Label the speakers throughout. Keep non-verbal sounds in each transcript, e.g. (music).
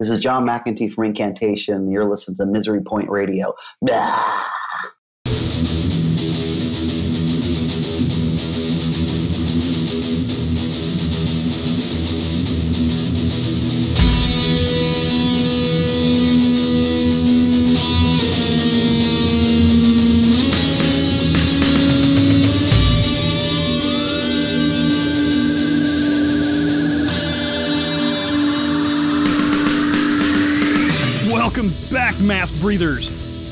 Speaker 1: This is John McEntee from Incantation. You're listening to Misery Point Radio.
Speaker 2: Breathers.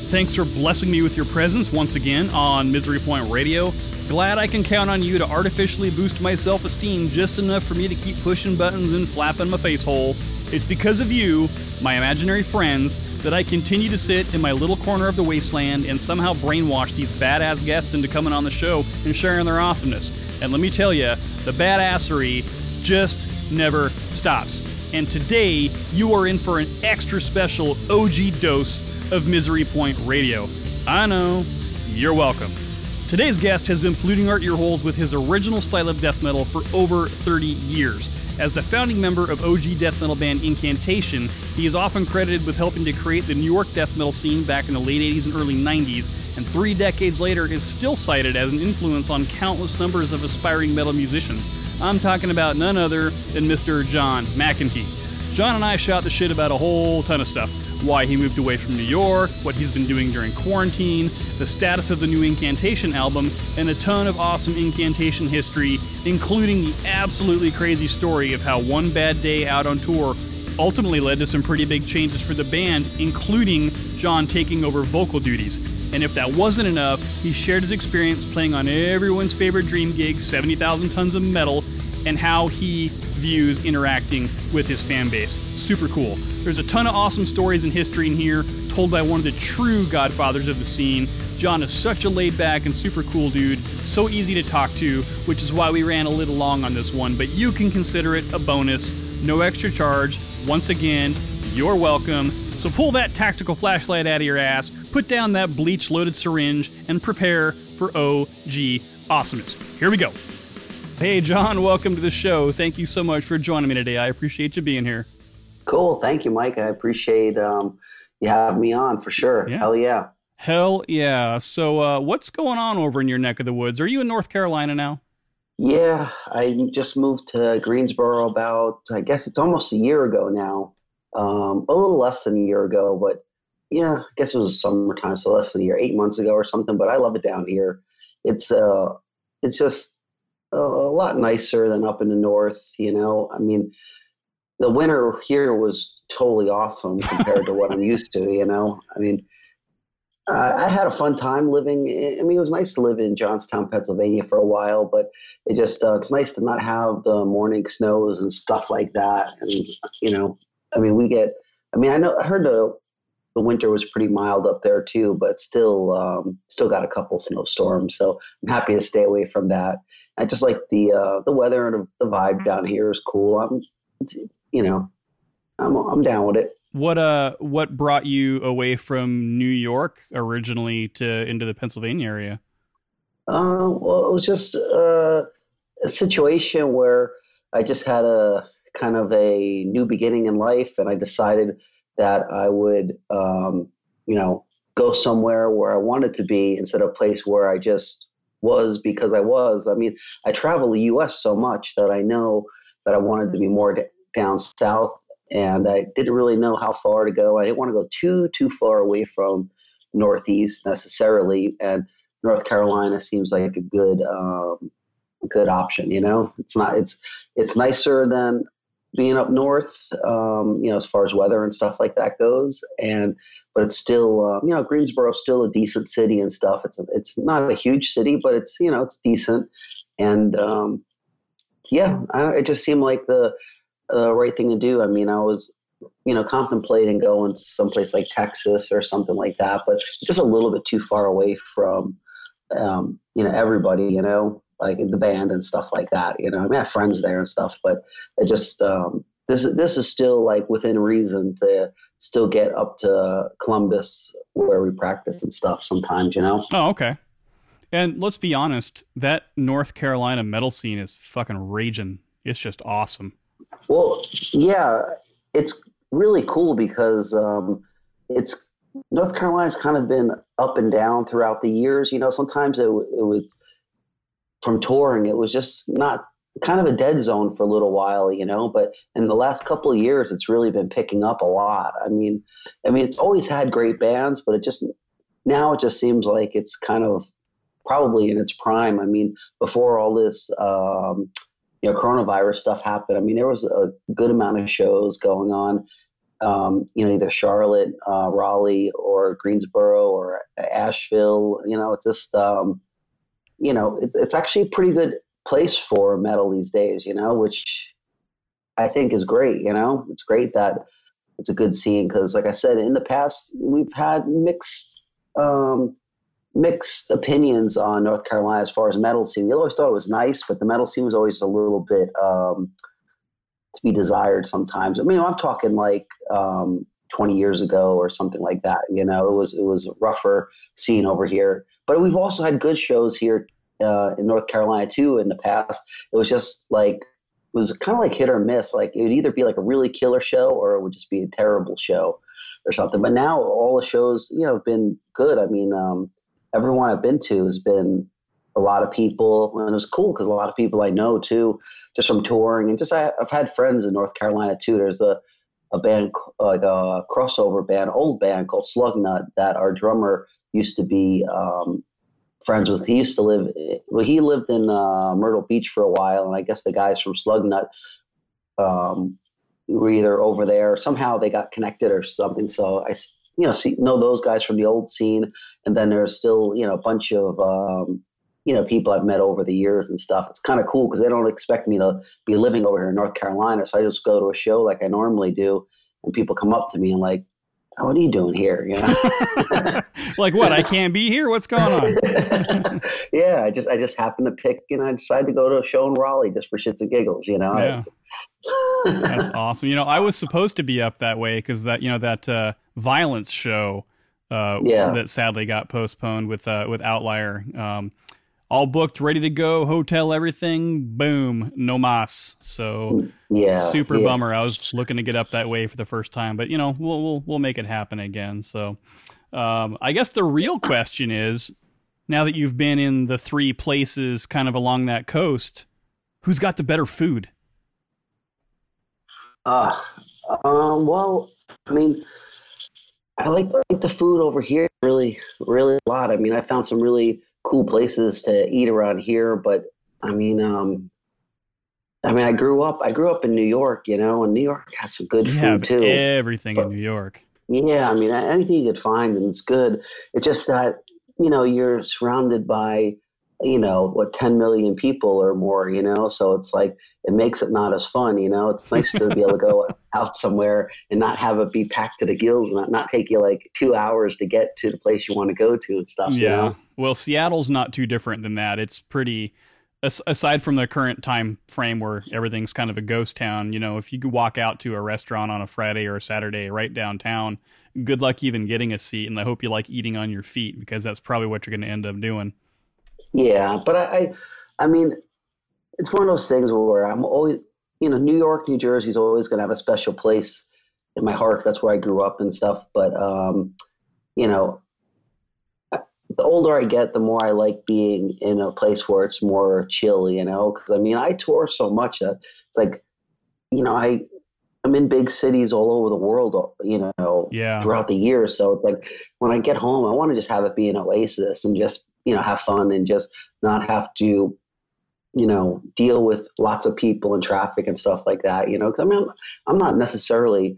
Speaker 2: Thanks for blessing me with your presence once again on Misery Point Radio. Glad I can count on you to artificially boost my self esteem just enough for me to keep pushing buttons and flapping my face hole. It's because of you, my imaginary friends, that I continue to sit in my little corner of the wasteland and somehow brainwash these badass guests into coming on the show and sharing their awesomeness. And let me tell you, the badassery just never stops. And today, you are in for an extra special OG dose of Misery Point Radio. I know, you're welcome. Today's guest has been polluting our ear holes with his original style of death metal for over 30 years. As the founding member of OG death metal band Incantation, he is often credited with helping to create the New York death metal scene back in the late 80s and early 90s, and three decades later is still cited as an influence on countless numbers of aspiring metal musicians. I'm talking about none other than Mr. John McEntee. John and I shot the shit about a whole ton of stuff. Why he moved away from New York, what he's been doing during quarantine, the status of the new Incantation album, and a ton of awesome Incantation history, including the absolutely crazy story of how one bad day out on tour ultimately led to some pretty big changes for the band, including John taking over vocal duties. And if that wasn't enough, he shared his experience playing on everyone's favorite dream gig, 70,000 tons of metal, and how he views interacting with his fan base. Super cool. There's a ton of awesome stories and history in here, told by one of the true godfathers of the scene. John is such a laid back and super cool dude, so easy to talk to, which is why we ran a little long on this one, but you can consider it a bonus, no extra charge. Once again, you're welcome. So pull that tactical flashlight out of your ass, put down that bleach loaded syringe, and prepare for OG awesomeness. Here we go. Hey, John, welcome to the show. Thank you so much for joining me today. I appreciate you being here.
Speaker 1: Cool. Thank you, Mike. I appreciate um, you having me on for sure.
Speaker 2: Yeah.
Speaker 1: Hell yeah.
Speaker 2: Hell yeah. So, uh, what's going on over in your neck of the woods? Are you in North Carolina now?
Speaker 1: Yeah, I just moved to Greensboro about, I guess it's almost a year ago now. Um, a little less than a year ago, but yeah, I guess it was summertime, so less than a year, eight months ago or something. But I love it down here. It's uh, it's just a, lot nicer than up in the north. You know, I mean, the winter here was totally awesome compared to what I'm used to. You know, I mean, uh, I had a fun time living. I mean, it was nice to live in Johnstown, Pennsylvania for a while, but it just uh, it's nice to not have the morning snows and stuff like that. And you know, I mean, we get. I mean, I know I heard the the winter was pretty mild up there too, but still um, still got a couple snowstorms. So I'm happy to stay away from that. I just like the uh, the weather and the vibe down here is cool. I'm, it's, you know, I'm I'm down with it.
Speaker 2: What uh, what brought you away from New York originally to into the Pennsylvania area?
Speaker 1: Uh, well, it was just uh, a situation where I just had a kind of a new beginning in life, and I decided that I would, um, you know, go somewhere where I wanted to be instead of a place where I just was because I was. I mean, I travel the U.S. so much that I know that I wanted to be more d- down south, and I didn't really know how far to go. I didn't want to go too too far away from Northeast necessarily, and North Carolina seems like a good um, good option. You know, it's not it's it's nicer than being up north. Um, you know, as far as weather and stuff like that goes, and but it's still um, you know Greensboro's still a decent city and stuff. It's a, it's not a huge city, but it's you know it's decent, and um, yeah, I, it just seemed like the right thing to do. I mean, I was you know contemplating going to someplace like Texas or something like that, but just a little bit too far away from um, you know everybody. You know, like in the band and stuff like that. You know, I mean, I have friends there and stuff, but it just um, this is this is still like within reason to still get up to Columbus where we practice and stuff sometimes. You know.
Speaker 2: Oh, okay. And let's be honest, that North Carolina metal scene is fucking raging. It's just awesome.
Speaker 1: Well, yeah, it's really cool because um, it's North Carolina's kind of been up and down throughout the years. You know, sometimes it, it was from touring, it was just not kind of a dead zone for a little while, you know. But in the last couple of years, it's really been picking up a lot. I mean, I mean, it's always had great bands, but it just now it just seems like it's kind of probably in its prime. I mean, before all this, um, you know, coronavirus stuff happened, I mean, there was a good amount of shows going on. Um, you know, either Charlotte, uh, Raleigh, or Greensboro, or Asheville. You know, it's just, um, you know, it, it's actually a pretty good place for metal these days. You know, which I think is great. You know, it's great that it's a good scene because, like I said, in the past we've had mixed um, mixed opinions on North Carolina as far as metal scene. We always thought it was nice, but the metal scene was always a little bit um, to be desired sometimes. I mean, I'm talking like um, 20 years ago or something like that. You know, it was it was a rougher scene over here. But we've also had good shows here uh, in North Carolina too in the past. It was just like it was kind of like hit or miss. Like it would either be like a really killer show or it would just be a terrible show or something. But now all the shows, you know, have been good. I mean, um, everyone I've been to has been a lot of people, and it was cool because a lot of people I know too, just from touring, and just I, have had friends in North Carolina too. There's a a band like a crossover band, old band called Slugnut that our drummer used to be um, friends with. He used to live well, he lived in uh, Myrtle Beach for a while, and I guess the guys from Slugnut um, were either over there. Somehow they got connected or something. So I you know, see, know those guys from the old scene, and then there's still you know a bunch of um, you know people I've met over the years and stuff. It's kind of cool because they don't expect me to be living over here in North Carolina, so I just go to a show like I normally do, and people come up to me and like, "What are you doing here?" You know, (laughs)
Speaker 2: like what? I can't be here. What's going on? (laughs)
Speaker 1: yeah, I just I just happened to pick, know, I decided to go to a show in Raleigh just for shits and giggles. You know.
Speaker 2: Yeah. (laughs) That's awesome. You know, I was supposed to be up that way because that you know that uh, violence show uh, yeah. that sadly got postponed with uh, with Outlier. Um, all booked, ready to go, hotel, everything. Boom, no mas. So yeah, super yeah. bummer. I was looking to get up that way for the first time, but you know we'll we'll, we'll make it happen again. So um, I guess the real question is, now that you've been in the three places kind of along that coast, who's got the better food?
Speaker 1: Uh, um, well, I mean, I like, like the food over here really, really a lot. I mean, I found some really cool places to eat around here, but I mean, um, I mean, I grew up. I grew up in New York, you know, and New York has some good
Speaker 2: you
Speaker 1: food too.
Speaker 2: Everything but, in New York.
Speaker 1: Yeah, I mean, anything you could find, and it's good. It's just that you know you're surrounded by you know what 10 million people or more you know? So it's like it makes it not as fun you know? It's nice to be able to go (laughs) out somewhere and not have it be packed to the gills and not, not take you like two hours to get to the place you want to go to and stuff yeah. you know?
Speaker 2: well seattle's not too different than that. It's pretty aside from the current time frame where everything's kind of a ghost town you know if you could walk out to a restaurant on a friday or a saturday right downtown good luck even getting a seat and i hope you like eating on your feet because that's probably what you're going to end up doing
Speaker 1: yeah, but I, I, I mean, it's one of those things where I'm always, you know, New York, New Jersey is always going to have a special place in my heart. That's where I grew up and stuff. But, um, you know, the older I get, the more I like being in a place where it's more chill, you know, because I mean, I tour so much that it's like, you know, I, I'm in big cities all over the world, you know,
Speaker 2: yeah.
Speaker 1: throughout the year. So it's like when I get home, I want to just have it be an oasis and just you know have fun and just not have to you know deal with lots of people and traffic and stuff like that you know because i mean I'm, not necessarily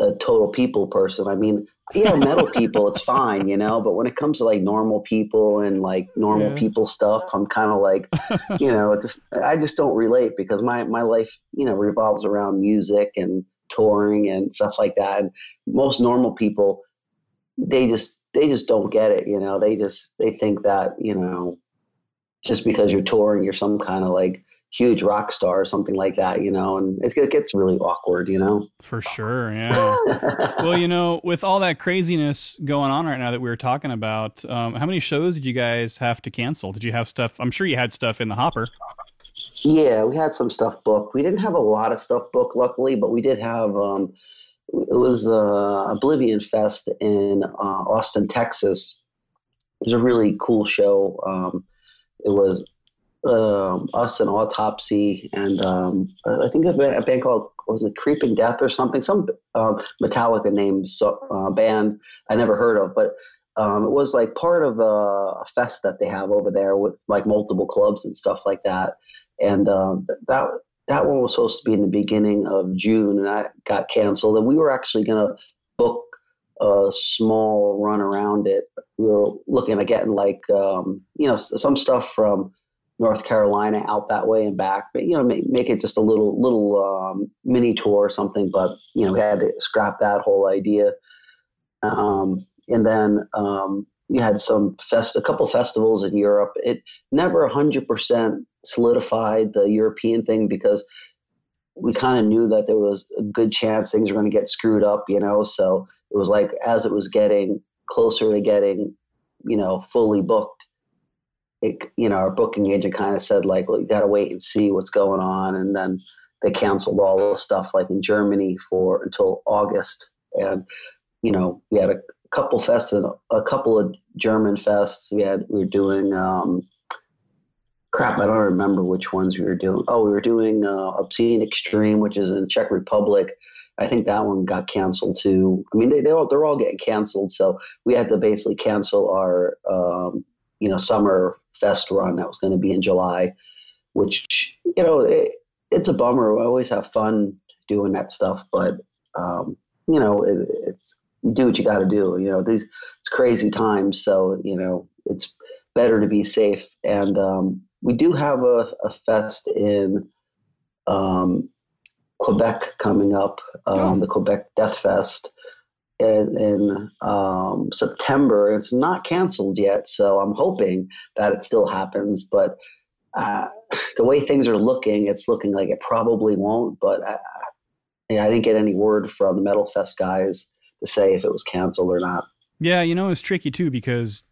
Speaker 1: a total people person i mean yeah metal (laughs) people it's fine you know but when it comes to like normal people and like normal yeah. people stuff i'm kind of like (laughs) you know just i just don't relate because my my life you know revolves around music and touring and stuff like that and most normal people they just they just don't get it. You know, they just they think that you know, just because you're touring, you're some kind of like huge rock star or something like that. You know, and it, it gets really awkward. You know,
Speaker 2: for sure. Yeah. well, you know, with all that craziness going on right now that we were talking about, um, how many shows did you guys have to cancel? Did you have stuff? I'm sure you had stuff in the hopper.
Speaker 1: Yeah, we had some stuff booked. We didn't have a lot of stuff booked, luckily, but we did have um, it was uh, Oblivion Fest in uh, Austin, Texas. It was a really cool show. Um, it was um, us and Autopsy, and um, I think a band called was it Creeping Death or something, some um, Metallica named uh, band I never heard of, but um, it was like part of a fest that they have over there with like multiple clubs and stuff like that. And um, that that one was supposed to be in the beginning of June, and that got canceled. And we were actually going to book a small run around it. We were looking at getting like um, you know some stuff from North Carolina out that way and back, but you know make, make it just a little little um, mini tour or something. But you know we had to scrap that whole idea. Um, and then um, we had some fest, a couple festivals in Europe. It never 100% solidified the European thing because we kind of knew that there was a good chance things were going to get screwed up, you know. So it was like as it was getting closer to getting, you know, fully booked, it, you know, our booking agent kind of said like, well, you got to wait and see what's going on, and then they canceled all the stuff like in Germany for until August, and you know, we had a couple fests, a couple of German fests. We had we were doing. Um, crap, I don't remember which ones we were doing. Oh, we were doing uh, Obscene Extreme, which is in Czech Republic. I think that one got canceled too. I mean, they they all they're all getting canceled, so we had to basically cancel our um, you know summer fest run that was going to be in July, which you know it, it's a bummer. I always have fun doing that stuff, but um, you know it, it's you do what you got to do. You know these it's crazy times, so you know it's better to be safe. And um, we do have a, a fest in um, Quebec coming up, um, oh. the Quebec Death Fest in, in um, September. It's not canceled yet, so I'm hoping that it still happens. But uh, the way things are looking, it's looking like it probably won't. But I, yeah, I didn't get any word from the Metal Fest guys to say if it was canceled or not.
Speaker 2: Yeah, you know, it's tricky too because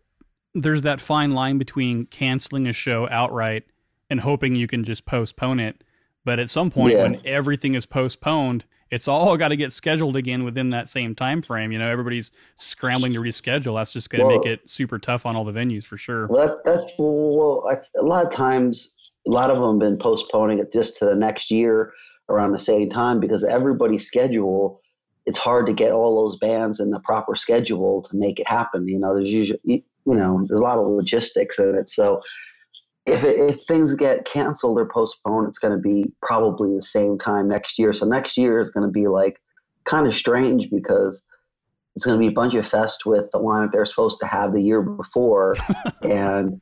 Speaker 2: there's that fine line between canceling a show outright and hoping you can just postpone it. But at some point, yeah. when everything is postponed, it's all (laughs) got to get scheduled again within that same time frame. You know, everybody's scrambling to reschedule. That's just going to well, make it super tough on all the venues for sure.
Speaker 1: Well, that, that's well, I, a lot of times, a lot of them have been postponing it just to the next year around the same time because everybody's schedule. It's hard to get all those bands in the proper schedule to make it happen. You know, there's usually you know, there's a lot of logistics in it. So if it, if things get canceled or postponed, it's going to be probably the same time next year. So next year is going to be like kind of strange because it's going to be a bunch of fest with the lineup they're supposed to have the year before, (laughs) and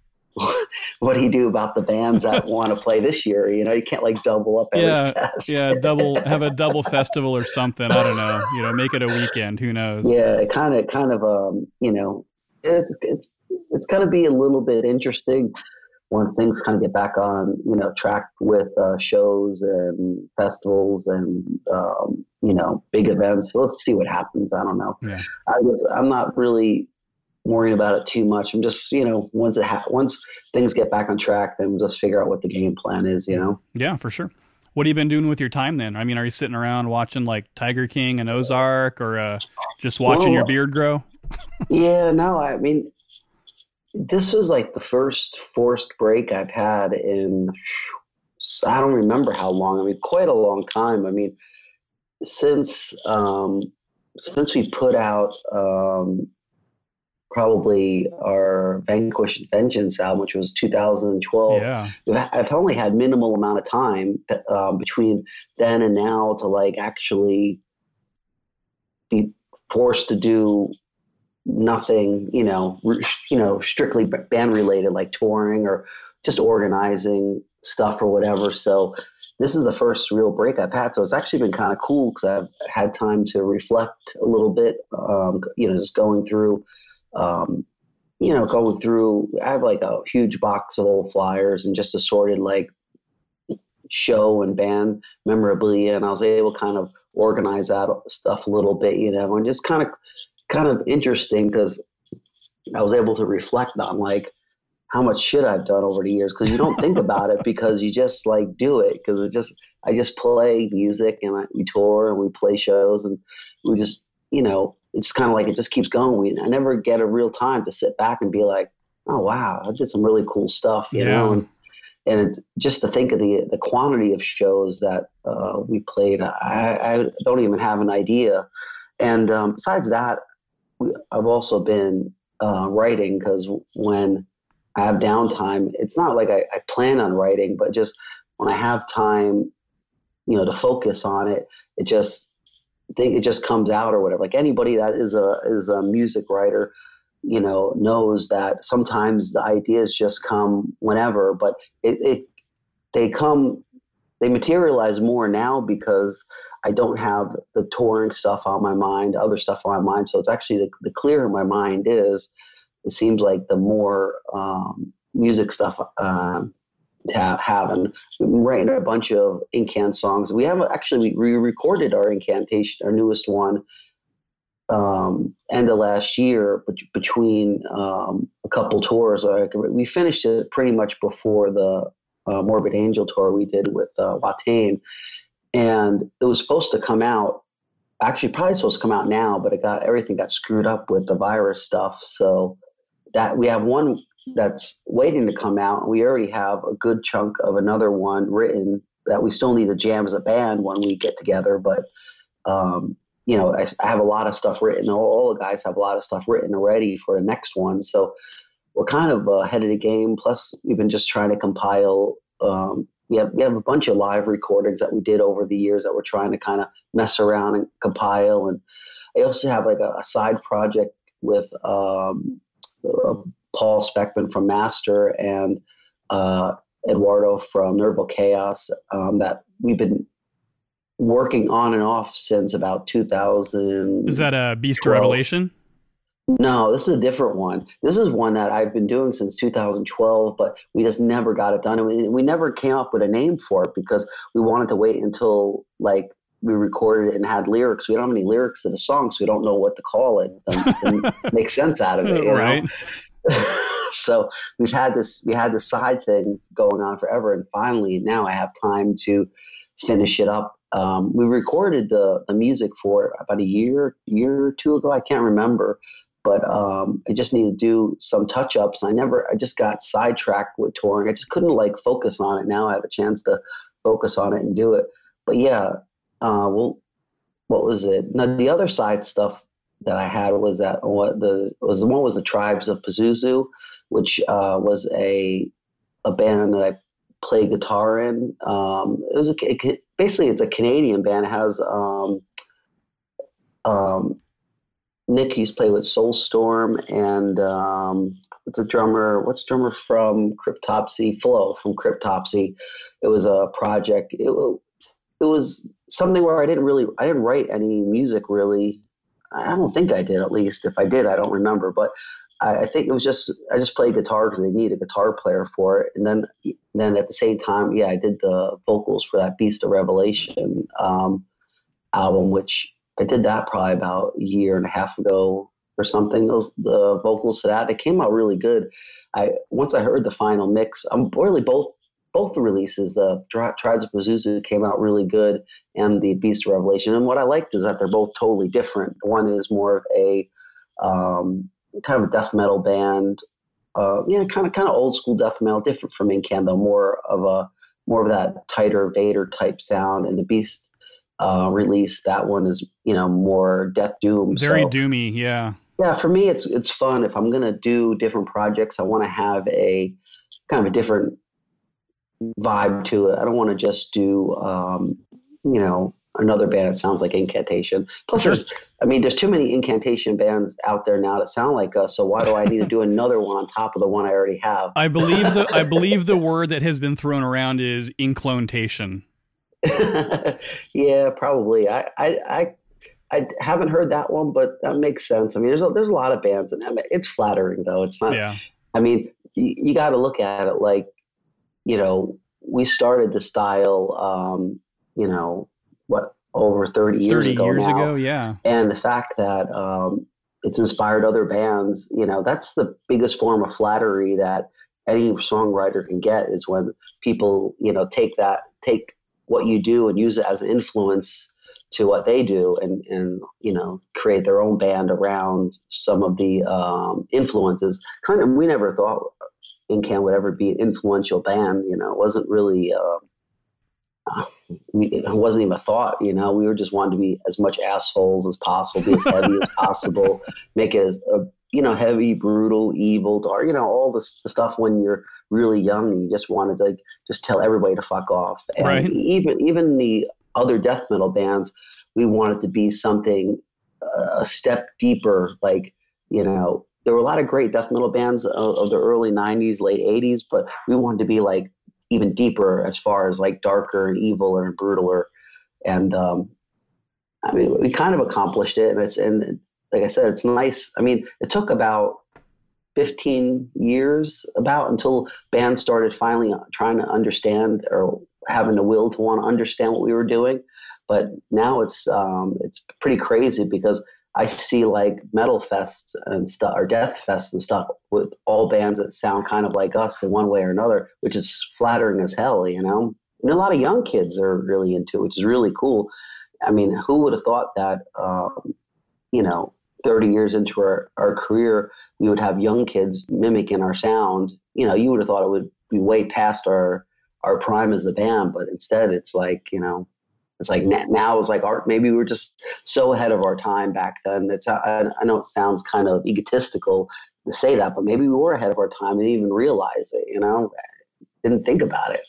Speaker 1: what do you do about the bands that want to play this year? You know, you can't like double up every
Speaker 2: yeah,
Speaker 1: fest.
Speaker 2: yeah, double (laughs) have a double festival or something. I don't know. You know, make it a weekend. Who knows?
Speaker 1: Yeah, kind of kind of um, you know, it's it's it's going to be a little bit interesting once things kind of get back on you know track with uh, shows and festivals and um, you know big events. Let's see what happens. I don't know. Yeah. I was, I'm not really worrying about it too much. I'm just you know once it ha- once things get back on track, then we'll just figure out what the game plan is. You know.
Speaker 2: Yeah, for sure. What have you been doing with your time then? I mean, are you sitting around watching like Tiger King and Ozark, or uh, just watching well, your beard grow? (laughs)
Speaker 1: yeah, no, I mean, this was like the first forced break I've had in, I don't remember how long. I mean, quite a long time. I mean, since um, since we put out um, probably our Vanquish Vengeance album, which was 2012. Yeah. I've only had minimal amount of time to, um, between then and now to like actually be forced to do nothing, you know, you know, strictly band related, like touring or just organizing stuff or whatever. So this is the first real break I've had. So it's actually been kind of cool because I've had time to reflect a little bit. Um, you know, just going through, um, you know, going through. I have like a huge box of old flyers and just assorted like show and band memorabilia, and I was able to kind of organize that stuff a little bit, you know, and just kind of kind of interesting because I was able to reflect on like how much shit I've done over the years because you don't think about it because you just like do it because it just I just play music and I, we tour and we play shows and we just, you know, it's kind of like it just keeps going. We, I never get a real time to sit back and be like, oh wow, I did some really cool stuff, you yeah. know. And, and just to think of the the quantity of shows that uh, we played, I, I, don't even have an idea. And um, besides that, we, I've also been uh, writing because when I have downtime, it's not like I, I plan on writing, but just when I have time, you know, to focus on it, it just think it just comes out or whatever. Like anybody that is a is a music writer, you know, knows that sometimes the ideas just come whenever, but it, it they come they materialize more now because I don't have the touring stuff on my mind, other stuff on my mind. So it's actually the, the clearer my mind is, it seems like the more um, music stuff uh, to have. And writing a bunch of incant songs. We have actually we recorded our incantation, our newest one, um, end of last year, but between um, a couple tours. we finished it pretty much before the uh, Morbid Angel tour we did with uh, and it was supposed to come out. Actually, probably supposed to come out now, but it got everything got screwed up with the virus stuff. So that we have one that's waiting to come out. We already have a good chunk of another one written that we still need to jam as a band when we get together. But um, you know, I, I, have a lot of stuff written. All, all, the guys have a lot of stuff written already for the next one. So we're kind of ahead of the game. Plus, we've been just trying to compile. Um, we have we have a bunch of live recordings that we did over the years that we're trying to kind of mess around and compile. And I also have like a, a side project with um, uh, Paul Speckmann from Master and uh, Eduardo from Nervochaos um, that we've been working on and off since about 2000.
Speaker 2: Is that a Beast Revelation?
Speaker 1: No, this is a different one. This is one that I've been doing since 2012, but we just never got it done. And we, we never came up with a name for it because we wanted to wait until like we recorded it and had lyrics. We don't have any lyrics to the song, so we don't know what to call it and, (laughs) and make sense out of it. You right. know? (laughs) so we've had this we had this side thing going on forever, and finally now I have time to finish it up. Um, we recorded the, the music for about a year year or two ago. I can't remember, but um, I just need to do some touch ups. I never I just got sidetracked with touring. I just couldn't like focus on it. Now I have a chance to focus on it and do it. But yeah, uh, well, what was it? Now the other side stuff that I had was that what the was the one was the Tribes of Pazuzu, which uh, was a a band that I play guitar in. Um, it was a, it, basically it's a Canadian band. It has um, um, Nick used to play with Soulstorm and um, what's a drummer? What's drummer from Cryptopsy? Flo from Cryptopsy. It was a project. It, it was something where I didn't really I didn't write any music really. I don't think I did at least. If I did, I don't remember. But I, I think it was just I just played guitar because they need a guitar player for it. And then then at the same time, yeah, I did the vocals for that Beast of Revelation um, album, which I did that probably about a year and a half ago or something. Those the vocals to that it came out really good. I once I heard the final mix, I'm really both both the releases, the Tribes of Pazuzu came out really good, and the Beast of Revelation. And what I liked is that they're both totally different. One is more of a um, kind of a death metal band, uh, yeah, kind of kind of old school death metal, different from Incando, more of a more of that tighter Vader type sound. And the Beast uh, release, that one is you know more death doom,
Speaker 2: very so, doomy, yeah.
Speaker 1: Yeah, for me, it's it's fun. If I'm gonna do different projects, I want to have a kind of a different vibe to it. I don't want to just do, um, you know, another band that sounds like Incantation. Plus, sure. there's, I mean, there's too many Incantation bands out there now that sound like us. So why do I need to do (laughs) another one on top of the one I already have?
Speaker 2: I believe the I believe the (laughs) word that has been thrown around is inclontation. (laughs)
Speaker 1: yeah, probably. I, I, I I haven't heard that one, but that makes sense. I mean, there's a, there's a lot of bands, and it's flattering though. It's not. Yeah. I mean, you, you got to look at it like you know, we started the style, um, you know, what over 30 years 30 ago
Speaker 2: years
Speaker 1: now.
Speaker 2: ago, yeah.
Speaker 1: And the fact that um, it's inspired other bands, you know, that's the biggest form of flattery that any songwriter can get is when people, you know, take that, take what you do and use it as an influence to what they do and and you know create their own band around some of the um, influences kind of we never thought Incan would ever be an influential band you know it wasn't really uh, it wasn't even a thought you know we were just wanting to be as much assholes as possible be as heavy as possible (laughs) make it as a you know heavy brutal evil dark you know all this the stuff when you're really young and you just wanted to like, just tell everybody to fuck off and
Speaker 2: right.
Speaker 1: even even the other death metal bands, we wanted to be something uh, a step deeper. Like, you know, there were a lot of great death metal bands of, of the early 90s, late 80s, but we wanted to be like even deeper as far as like darker and evil and brutaler. And um, I mean, we kind of accomplished it. And it's, and like I said, it's nice. I mean, it took about 15 years about until bands started finally trying to understand or having the will to want to understand what we were doing. But now it's um, it's pretty crazy because I see like metal fests and stuff or death fests and stuff with all bands that sound kind of like us in one way or another, which is flattering as hell, you know. And a lot of young kids are really into it, which is really cool. I mean, who would have thought that, um, you know, 30 years into our, our career, we would have young kids mimicking our sound. You know, you would have thought it would be way past our our prime as a band, but instead it's like, you know, it's like now it's like art. Maybe we are just so ahead of our time back then. It's uh, I, I know it sounds kind of egotistical to say that, but maybe we were ahead of our time and didn't even realize it. You know, didn't think about it.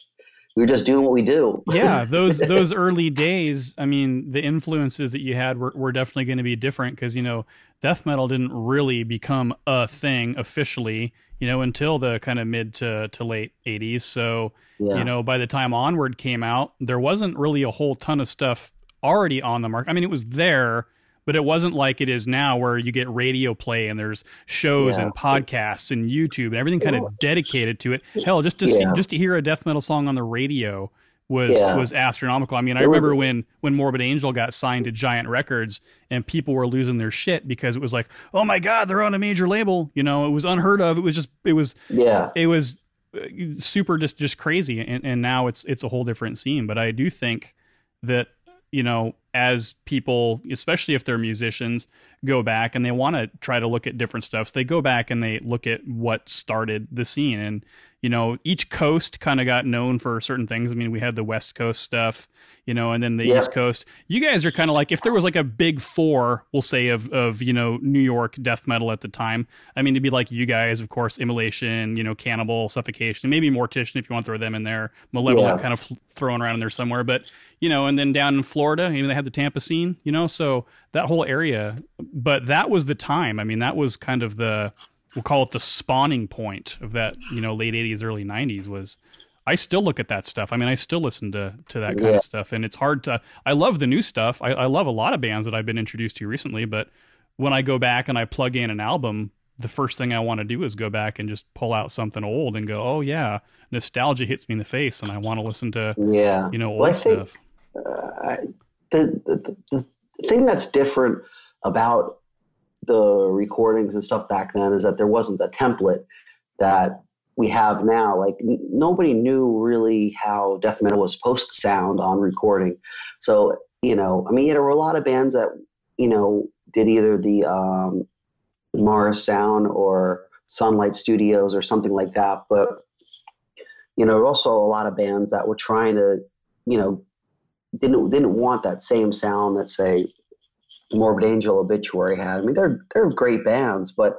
Speaker 1: We were just doing what we do.
Speaker 2: yeah, (laughs) those those early days. I mean, the influences that you had were, were definitely going to be different because you know death metal didn't really become a thing officially you know, until the kind of mid to, to late 80s. So, yeah. you know, by the time Onward came out, there wasn't really a whole ton of stuff already on the market. I mean, it was there, but it wasn't like it is now where you get radio play and there's shows yeah. and podcasts and YouTube and everything kind of dedicated to it. Hell, just to yeah. see, just to hear a death metal song on the radio was yeah. was astronomical. I mean, I remember when when Morbid Angel got signed to Giant Records and people were losing their shit because it was like, "Oh my god, they're on a major label." You know, it was unheard of. It was just it was
Speaker 1: yeah.
Speaker 2: It was uh, super just just crazy and and now it's it's a whole different scene, but I do think that you know, as people, especially if they're musicians, go back and they want to try to look at different stuff, so they go back and they look at what started the scene. And you know, each coast kind of got known for certain things. I mean, we had the West Coast stuff, you know, and then the yeah. East Coast. You guys are kind of like if there was like a big four, we'll say of of you know New York death metal at the time. I mean, to be like you guys, of course, Immolation, you know, Cannibal, Suffocation, maybe Mortician if you want to throw them in there. Malevolent yeah. kind of thrown around in there somewhere, but you know, and then down in Florida, even they had the Tampa scene, you know, so that whole area. But that was the time. I mean, that was kind of the we'll call it the spawning point of that, you know, late 80s, early 90s was I still look at that stuff. I mean, I still listen to to that kind yeah. of stuff, and it's hard to. I love the new stuff. I, I, love a lot of bands that I've been introduced to recently, but when I go back and I plug in an album, the first thing I want to do is go back and just pull out something old and go, "Oh yeah, nostalgia hits me in the face," and I want to listen to
Speaker 1: yeah,
Speaker 2: you know, old well, stuff.
Speaker 1: Think, uh, the, the the thing that's different about the recordings and stuff back then is that there wasn't a template that we have now. Like n- nobody knew really how death metal was supposed to sound on recording. So you know, I mean, there were a lot of bands that you know did either the um, Morrisound or Sunlight Studios or something like that. But you know, also a lot of bands that were trying to, you know, didn't didn't want that same sound that say Morbid Angel Obituary had. I mean, they're they're great bands, but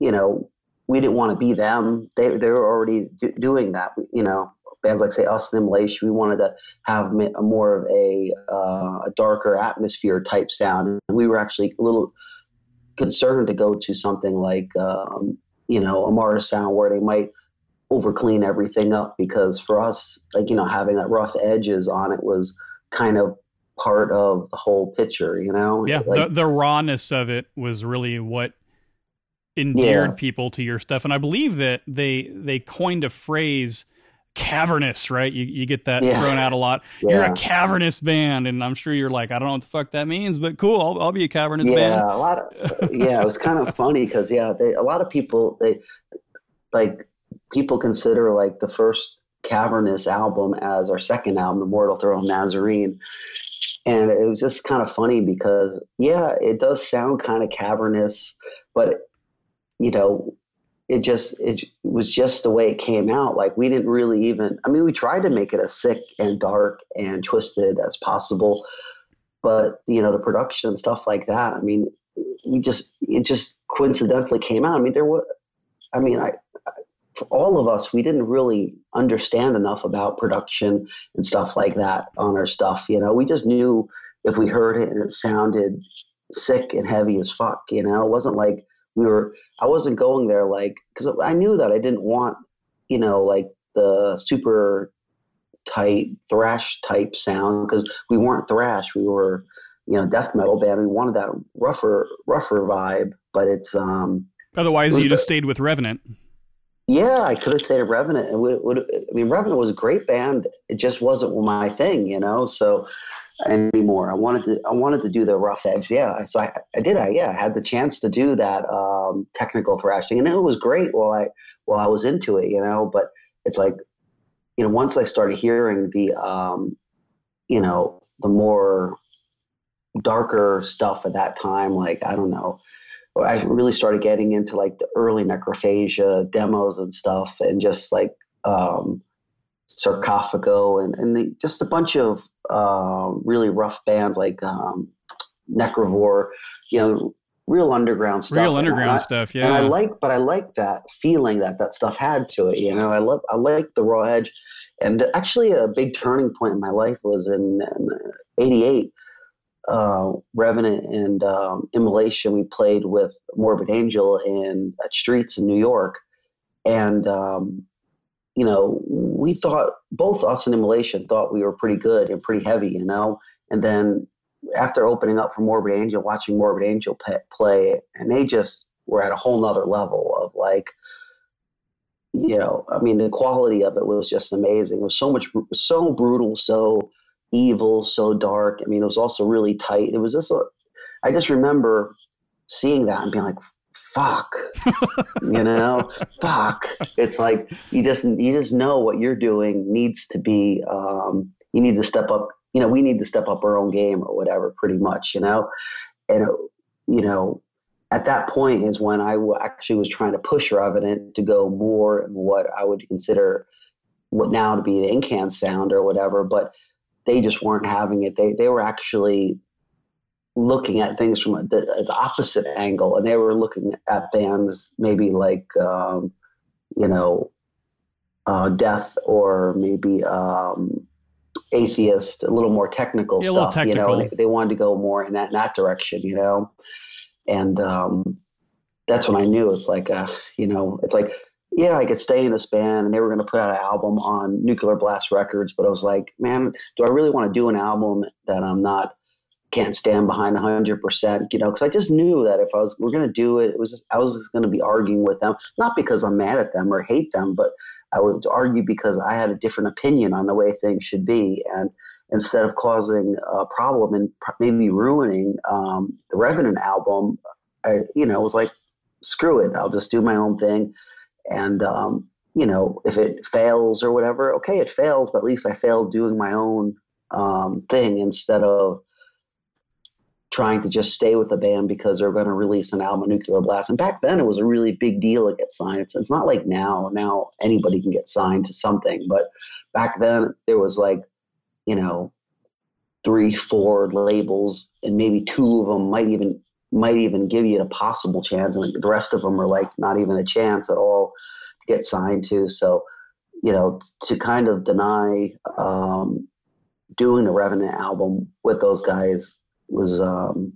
Speaker 1: you know, we didn't want to be them. They they were already do, doing that. You know, bands like say Us and we wanted to have a more of a uh, a darker atmosphere type sound, and we were actually a little concerned to go to something like um, you know a Morrisound, where they might over clean everything up because for us, like you know, having that rough edges on it was kind of part of the whole picture, you know?
Speaker 2: Yeah, like, the, the rawness of it was really what endeared yeah. people to your stuff. And I believe that they they coined a phrase cavernous, right? You you get that yeah. thrown out a lot. Yeah. You're a cavernous band, and I'm sure you're like, I don't know what the fuck that means, but cool, I'll, I'll be a cavernous
Speaker 1: yeah,
Speaker 2: band.
Speaker 1: Yeah, a lot of yeah, it was kind of (laughs) funny because yeah, they, a lot of people they like people consider like the first cavernous album as our second album, The Mortal Throne Nazarene. And it was just kind of funny because, yeah, it does sound kind of cavernous, but, you know, it just it was just the way it came out like we didn't really even i mean we tried to make it as sick and dark and twisted as possible but you know the production and stuff like that i mean we just it just coincidentally came out i mean there was i mean i for all of us we didn't really understand enough about production and stuff like that on our stuff you know? We just knew if we heard it and it sounded sick and heavy as fuck you know? It wasn't like we were i wasn't going there like because i knew that i didn't want you know like the super tight thrash type sound because we weren't thrash we were you know death metal band we wanted that rougher rougher vibe but it's um
Speaker 2: otherwise you just stayed with revenant
Speaker 1: yeah i could have stayed at revenant and would, would i mean revenant was a great band it just wasn't my thing you know so anymore. I wanted to I wanted to do the rough edge. Yeah, so I, I did. I yeah, I had the chance to do that um, technical thrashing, and it was great while I while I was into it. You know, but it's like you know once I started hearing the um, you know the more darker stuff at that time, like I don't know. I really started getting into like the early necrophagia demos and stuff, and just like um, Sarcophago and, and the, just a bunch of uh, really rough bands like um, Necrovore, you know, real underground stuff.
Speaker 2: Real underground I, stuff, yeah.
Speaker 1: And I like, but I like that feeling that that stuff had to it. You know, I love, I like the raw edge. And actually, a big turning point in my life was in, '88. Uh, Revenant and um, Immolation. We played with Morbid Angel in at Streets in New York, and um, you know, we thought both us and Immolation thought we were pretty good and pretty heavy, you know. And then after opening up for Morbid Angel, watching Morbid Angel play, and they just were at a whole nother level of like, you know, I mean, the quality of it was just amazing. It was so much, so brutal, so evil, so dark. I mean, it was also really tight. It was just, a, I just remember seeing that and being like, fuck you know (laughs) fuck it's like you just you just know what you're doing needs to be um, you need to step up you know we need to step up our own game or whatever pretty much you know and it, you know at that point is when I actually was trying to push Revenant to go more in what I would consider what now to be the Incan sound or whatever, but they just weren't having it. They they were actually looking at things from the, the, opposite angle, and they were looking at bands maybe like um, you know uh, Death or maybe um, Atheist, a little more technical
Speaker 2: yeah,
Speaker 1: stuff.
Speaker 2: Technical.
Speaker 1: You know, they, they, wanted to go more in that in that direction. You know, and um, that's when I knew it's like uh, you know it's like yeah, I could stay in this band, and they were going to put out an album on Nuclear Blast Records, but I was like, man, do I really want to do an album that I'm not can't stand behind 100%, you know, because I just knew that if I was, we're going to do it, it was just, I was just going to be arguing with them, not because I'm mad at them or hate them, but I would argue because I had a different opinion on the way things should be. And instead of causing a problem and maybe ruining um, the Revenant album, I, you know, was like, screw it, I'll just do my own thing. And, um, you know, if it fails or whatever, okay, it fails, but at least I failed doing my own um, thing instead of trying to just stay with the band because they're going to release an album, Nuclear Blast. And back then, it was a really big deal to get signed. It's, it's not like now. Now anybody can get signed to something, but back then there was like, you know, three, four labels, and maybe two of them might even might even give you a possible chance, and the rest of them are like not even a chance at all to get signed to. So, you know, to kind of deny um, doing the Revenant album with those guys was, um,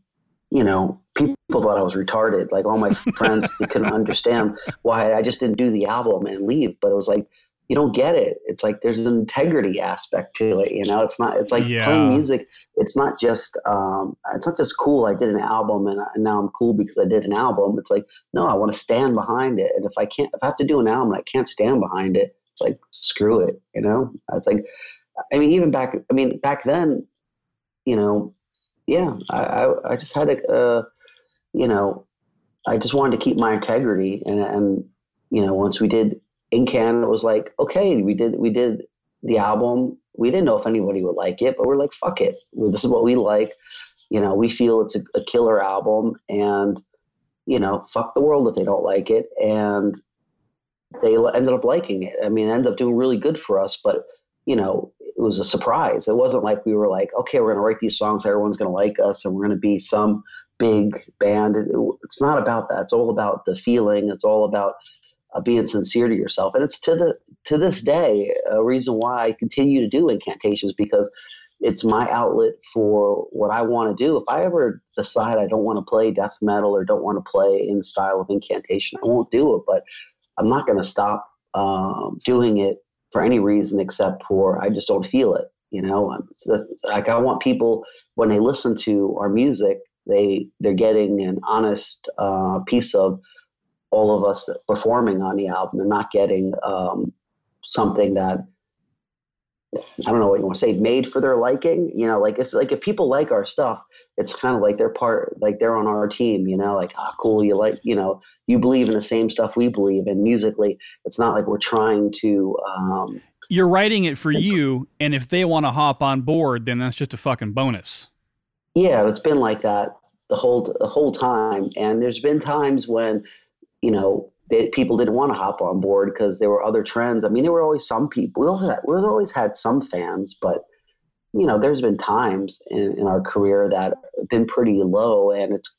Speaker 1: you know, people thought I was retarded. Like all my friends couldn't (laughs) understand why I just didn't do the album and leave. But it was like, you don't get it. It's like there's an integrity aspect to it. You know, it's not. It's like yeah. playing music. It's not just. Um, it's not just cool. I did an album and, and now I'm cool because I did an album. It's like no, I want to stand behind it. And if I can't, if I have to do an album, I can't stand behind it. It's like screw it. You know, it's like. I mean, even back. I mean, back then, you know, yeah, I, I, I just had to, uh, you know, I just wanted to keep my integrity. And, and, you know, once we did in Canada was like, okay, we did we did the album. We didn't know if anybody would like it, but we're like, fuck it. This is what we like. You know, we feel it's a, a killer album, and you know, fuck the world if they don't like it. And they ended up liking it. I mean, it ended up doing really good for us, but you know, it was a surprise. It wasn't like we were like, okay, we're going to write these songs, everyone's going to like us, and we're going to be some big band. It, it's not about that. It's all about the feeling. It's all about uh, being sincere to yourself. And it's to the to this day a reason why I continue to do incantations because it's my outlet for what I want to do. If I ever decide I don't want to play death metal or don't want to play in style of incantation, I won't do it. But I'm not going to stop um, doing it for any reason except for I just don't feel it. You know, like I want people when they listen to our music, they they're getting an honest uh, piece of all of us performing on the album. They're not getting um, something that I don't know what you want to say, made for their liking. You know, like it's like if people like our stuff, it's kind of like they're part, like they're on our team. You know, like ah, oh, cool, you like, you know, you believe in the same stuff we believe in musically. It's not like we're trying to. Um,
Speaker 2: You're writing it for you, and if they want to hop on board, then that's just a fucking bonus.
Speaker 1: Yeah, it's been like that the whole the whole time, and there's been times when, you know, they, people didn't want to hop on board because there were other trends. I mean, there were always some people. We always had, we always had some fans, but you know, there's been times in, in our career that have been pretty low, and it's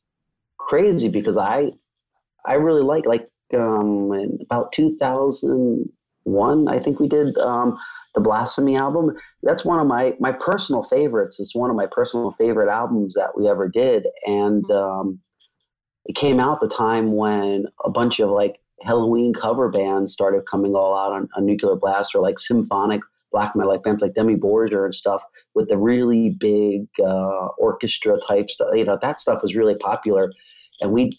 Speaker 1: crazy because I I really like like um, in about 2001, I think we did um, the Blasphemy album. That's one of my my personal favorites. It's one of my personal favorite albums that we ever did, and um, it came out the time when a bunch of like Halloween cover bands started coming all out on, on Nuclear Blast or like symphonic black metal like bands like Dimmu Borgir and stuff with the really big uh, orchestra type stuff. You know, that stuff was really popular. And we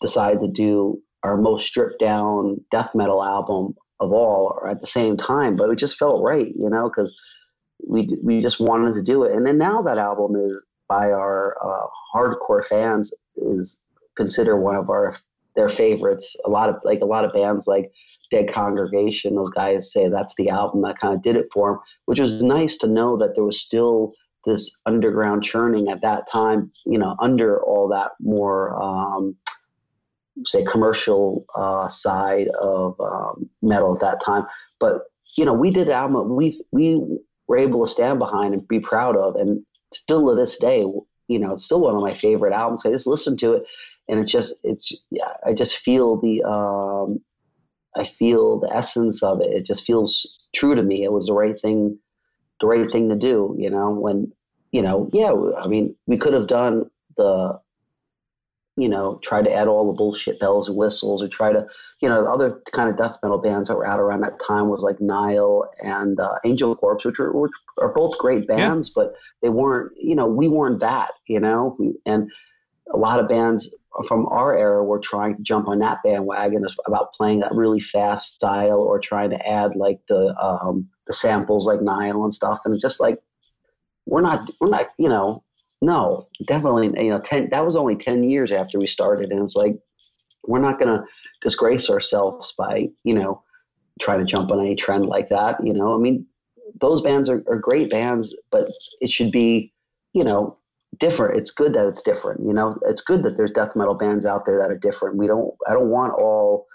Speaker 1: decided to do our most stripped down death metal album of all at the same time, but it just felt right, you know, because we we just wanted to do it. And then now that album is by our uh, hardcore fans is consider one of our their favorites. A lot of like a lot of bands like Dead Congregation, those guys say that's the album that kind of did it for them, which was nice to know that there was still this underground churning at that time, you know, under all that more, um, say, commercial uh, side of um, metal at that time. But you know, we did an album we we were able to stand behind and be proud of, and still to this day, you know, it's still one of my favorite albums. I just listen to it and it just it's yeah i just feel the um i feel the essence of it. It just feels true to me. It was the right thing the right thing to do you know when you know yeah i mean we could have done the you know try to add all the bullshit bells and whistles or try to you know the other kind of death metal bands that were out around that time was like nile and uh, angel corpse which are, which are both great bands yeah. but they weren't you know we weren't that you know? We, and a lot of bands from our era were trying to jump on that bandwagon about playing that really fast style or trying to add like the um, the samples like Nile and stuff. And it's just like we're not we're not you know no definitely you know ten that was only ten years after we started, and it was like we're not going to disgrace ourselves by you know trying to jump on any trend like that. You know, I mean those bands are, are great bands, but it should be you know different. It's good that it's different. You know, it's good that there's death metal bands out there that are different. We don't. I don't want all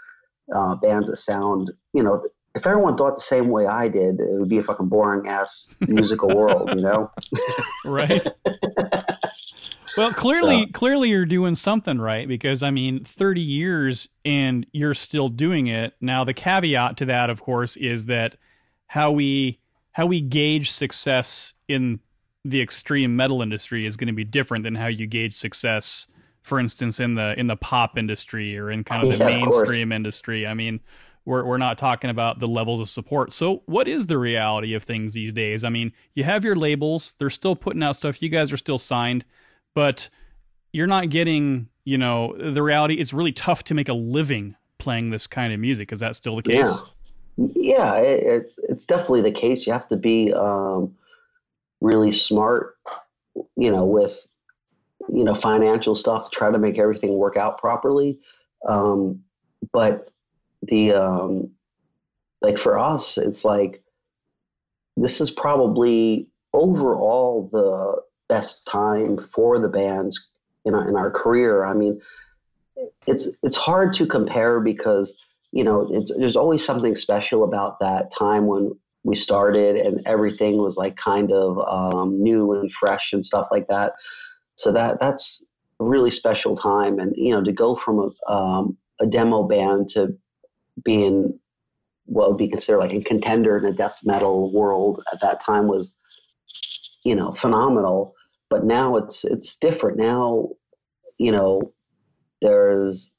Speaker 1: uh, bands that sound. You know, if everyone thought the same way I did, it would be a fucking boring ass (laughs) musical world. You know.
Speaker 2: right. (laughs) Well, clearly, so. clearly you're doing something right because I mean, 30 years and you're still doing it. Now, the caveat to that, of course, is that how we how we gauge success in the extreme metal industry is going to be different than how you gauge success for instance in the in the pop industry or in kind of the yeah, mainstream of industry. I mean we're we're not talking about the levels of support. So what is the reality of things these days? I mean you have your labels they're still putting out stuff you guys are still signed but you're not getting you know the reality it's really tough to make a living playing this kind of music. Is that still the case?
Speaker 1: Yeah, yeah it, it's definitely the case. You have to be um really smart, you know, with you know financial stuff, to try to make everything work out properly. Um, but the um, like for us, it's like this is probably overall the best time for the bands in our, in our career. I mean, it's it's hard to compare because you know it's there's always something special about that time when we started and everything was like kind of um, new and fresh and stuff like that. So that that's a really special time, and you know to go from a, um, a demo band to being what would be considered like a contender in a death metal world at that time was you know phenomenal. But now it's it's different. Now you know there's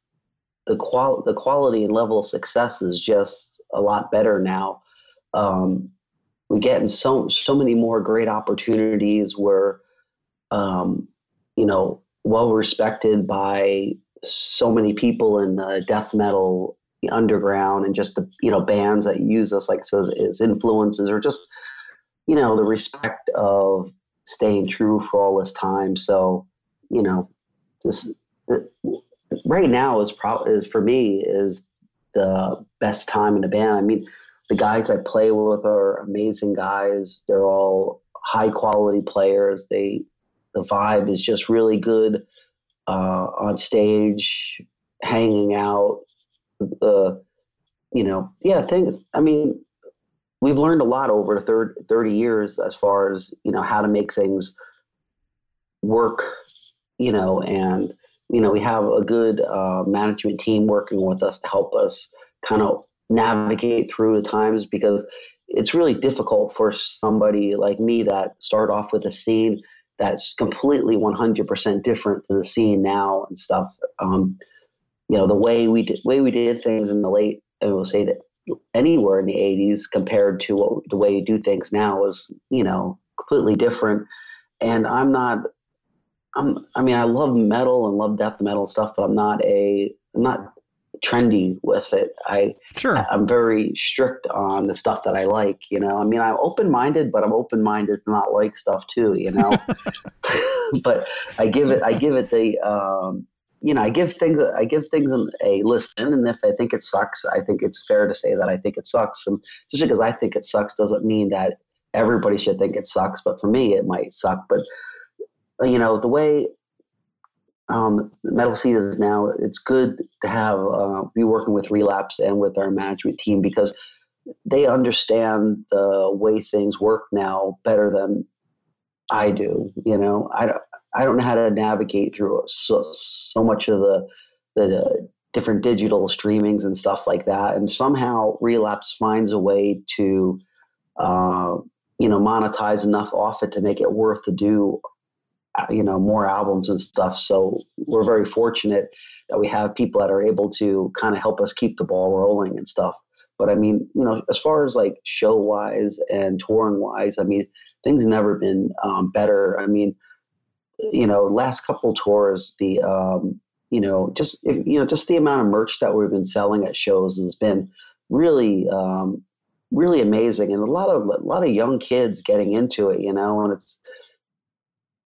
Speaker 1: the qual the quality and level of success is just a lot better now um, we're getting so so many more great opportunities where um, you know well respected by so many people in the death metal underground and just the you know bands that use us like says as influences or just you know the respect of staying true for all this time. So you know this right now is probably is for me is the best time in the band. I mean the guys i play with are amazing guys they're all high quality players they the vibe is just really good uh, on stage hanging out uh, you know, yeah, thing. I mean, we've learned a lot over the third, 30 years as far as, you know, how to make things work, you know, and, you know, we have a good uh, management team working with us to help us kind of navigate through the times because it's really difficult for somebody like me that started off with a scene that's completely 100% different to the scene now and stuff. Um, you know the way we did way we did things in the late I will say that anywhere in the 80s compared to what the way you do things now is, you know completely different and I'm not I'm I mean I love metal and love death metal stuff but I'm not a I'm not trendy with it. I
Speaker 2: sure
Speaker 1: I'm very strict on the stuff that I like. You know, I mean, I'm open minded, but I'm open minded to not like stuff too. You know, (laughs) (laughs) but I give it I give it the um, you know, I give things I give things a listen, and if I think it sucks, I think it's fair to say that I think it sucks. And just because I think it sucks doesn't mean that everybody should think it sucks. But for me, it might suck. But you know, the way um, Metal Seed is now, it's good to have uh, be working with Relapse and with our management team because they understand the way things work now better than I do. You know, I don't. I don't know how to navigate through so, so much of the, the different digital streamings and stuff like that. And somehow Relapse finds a way to, uh, you know, monetize enough off it to make it worth to do, uh, you know, more albums and stuff. So we're very fortunate that we have people that are able to kind of help us keep the ball rolling and stuff. But I mean, you know, as far as like show wise and touring wise, I mean, things never been um, better. I mean, you know, last couple tours, the um, you know, just you know, just the amount of merch that we've been selling at shows has been really, um, really amazing, and a lot of a lot of young kids getting into it. You know, and it's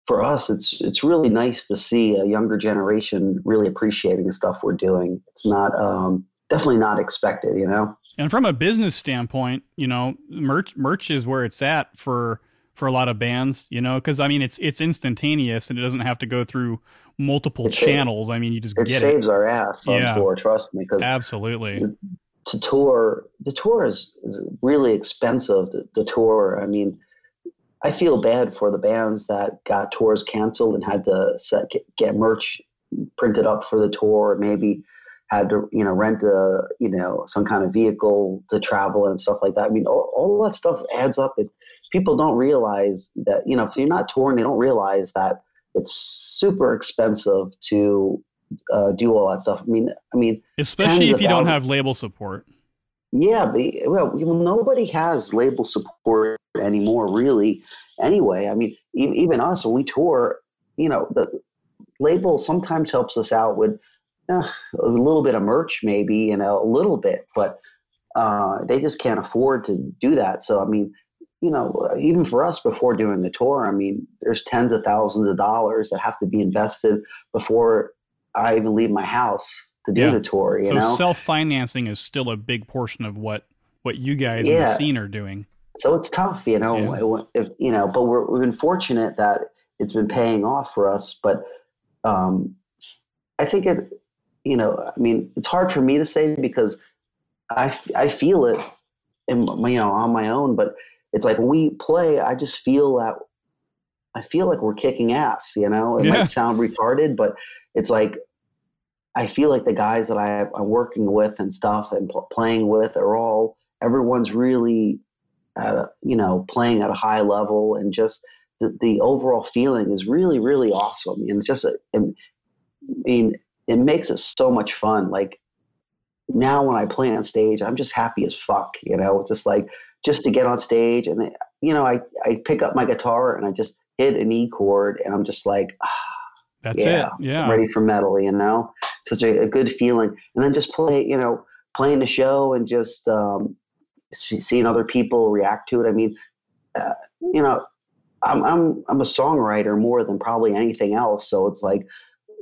Speaker 1: for us, it's it's really nice to see a younger generation really appreciating the stuff we're doing. It's not um, definitely not expected, you know.
Speaker 2: And from a business standpoint, you know, merch merch is where it's at for for a lot of bands, you know, because I mean it's it's instantaneous and it doesn't have to go through multiple it channels. I mean, you just
Speaker 1: it
Speaker 2: get
Speaker 1: saves
Speaker 2: it.
Speaker 1: our ass on yeah. tour. Trust me, because
Speaker 2: absolutely
Speaker 1: to tour the tour is, is really expensive. The, the tour, I mean, I feel bad for the bands that got tours canceled and had to set, get, get merch printed up for the tour, or maybe had to you know rent a you know some kind of vehicle to travel and stuff like that. I mean, all, all that stuff adds up. It people don't realize that you know if you're not touring, they don't realize that it's super expensive to uh, do all that stuff. I mean, I mean,
Speaker 2: especially if you don't have label support.
Speaker 1: Yeah, but well, nobody has label support anymore, really. Anyway, I mean, even us when we tour, you know, the label sometimes helps us out with uh, a little bit of merch, maybe, you know, a little bit, but uh, they just can't afford to do that. So, I mean, you know, even for us before doing the tour, I mean, there's tens of thousands of dollars that have to be invested before I even leave my house to do yeah. the tour. You
Speaker 2: so
Speaker 1: know,
Speaker 2: self financing is still a big portion of what what you guys yeah. in the scene are doing.
Speaker 1: So it's tough, you know. Yeah. If you know, but we're, we've been fortunate that it's been paying off for us. But um, I think it, you know, I mean, it's hard for me to say because I, I feel it, in, you know, on my own. But it's like when we play, I just feel that I feel like we're kicking ass. You know, it yeah. might sound retarded, but it's like I feel like the guys that I, am working with and stuff and pl- playing with are all everyone's really, you know, playing at a high level and just the, the overall feeling is really really awesome. And it's just, I mean, it makes it so much fun. Like now when I play on stage, I'm just happy as fuck. You know, just like just to get on stage and you know, I I pick up my guitar and I just hit an E chord and I'm just like. Ah,
Speaker 2: that's yeah, it. Yeah.
Speaker 1: Ready for metal, you know? Such a, a, good feeling. And then just play, you know, playing the show and just um, seeing other people react to it. I mean, uh, you know, I'm, I'm, I'm a songwriter more than probably anything else. So it's like,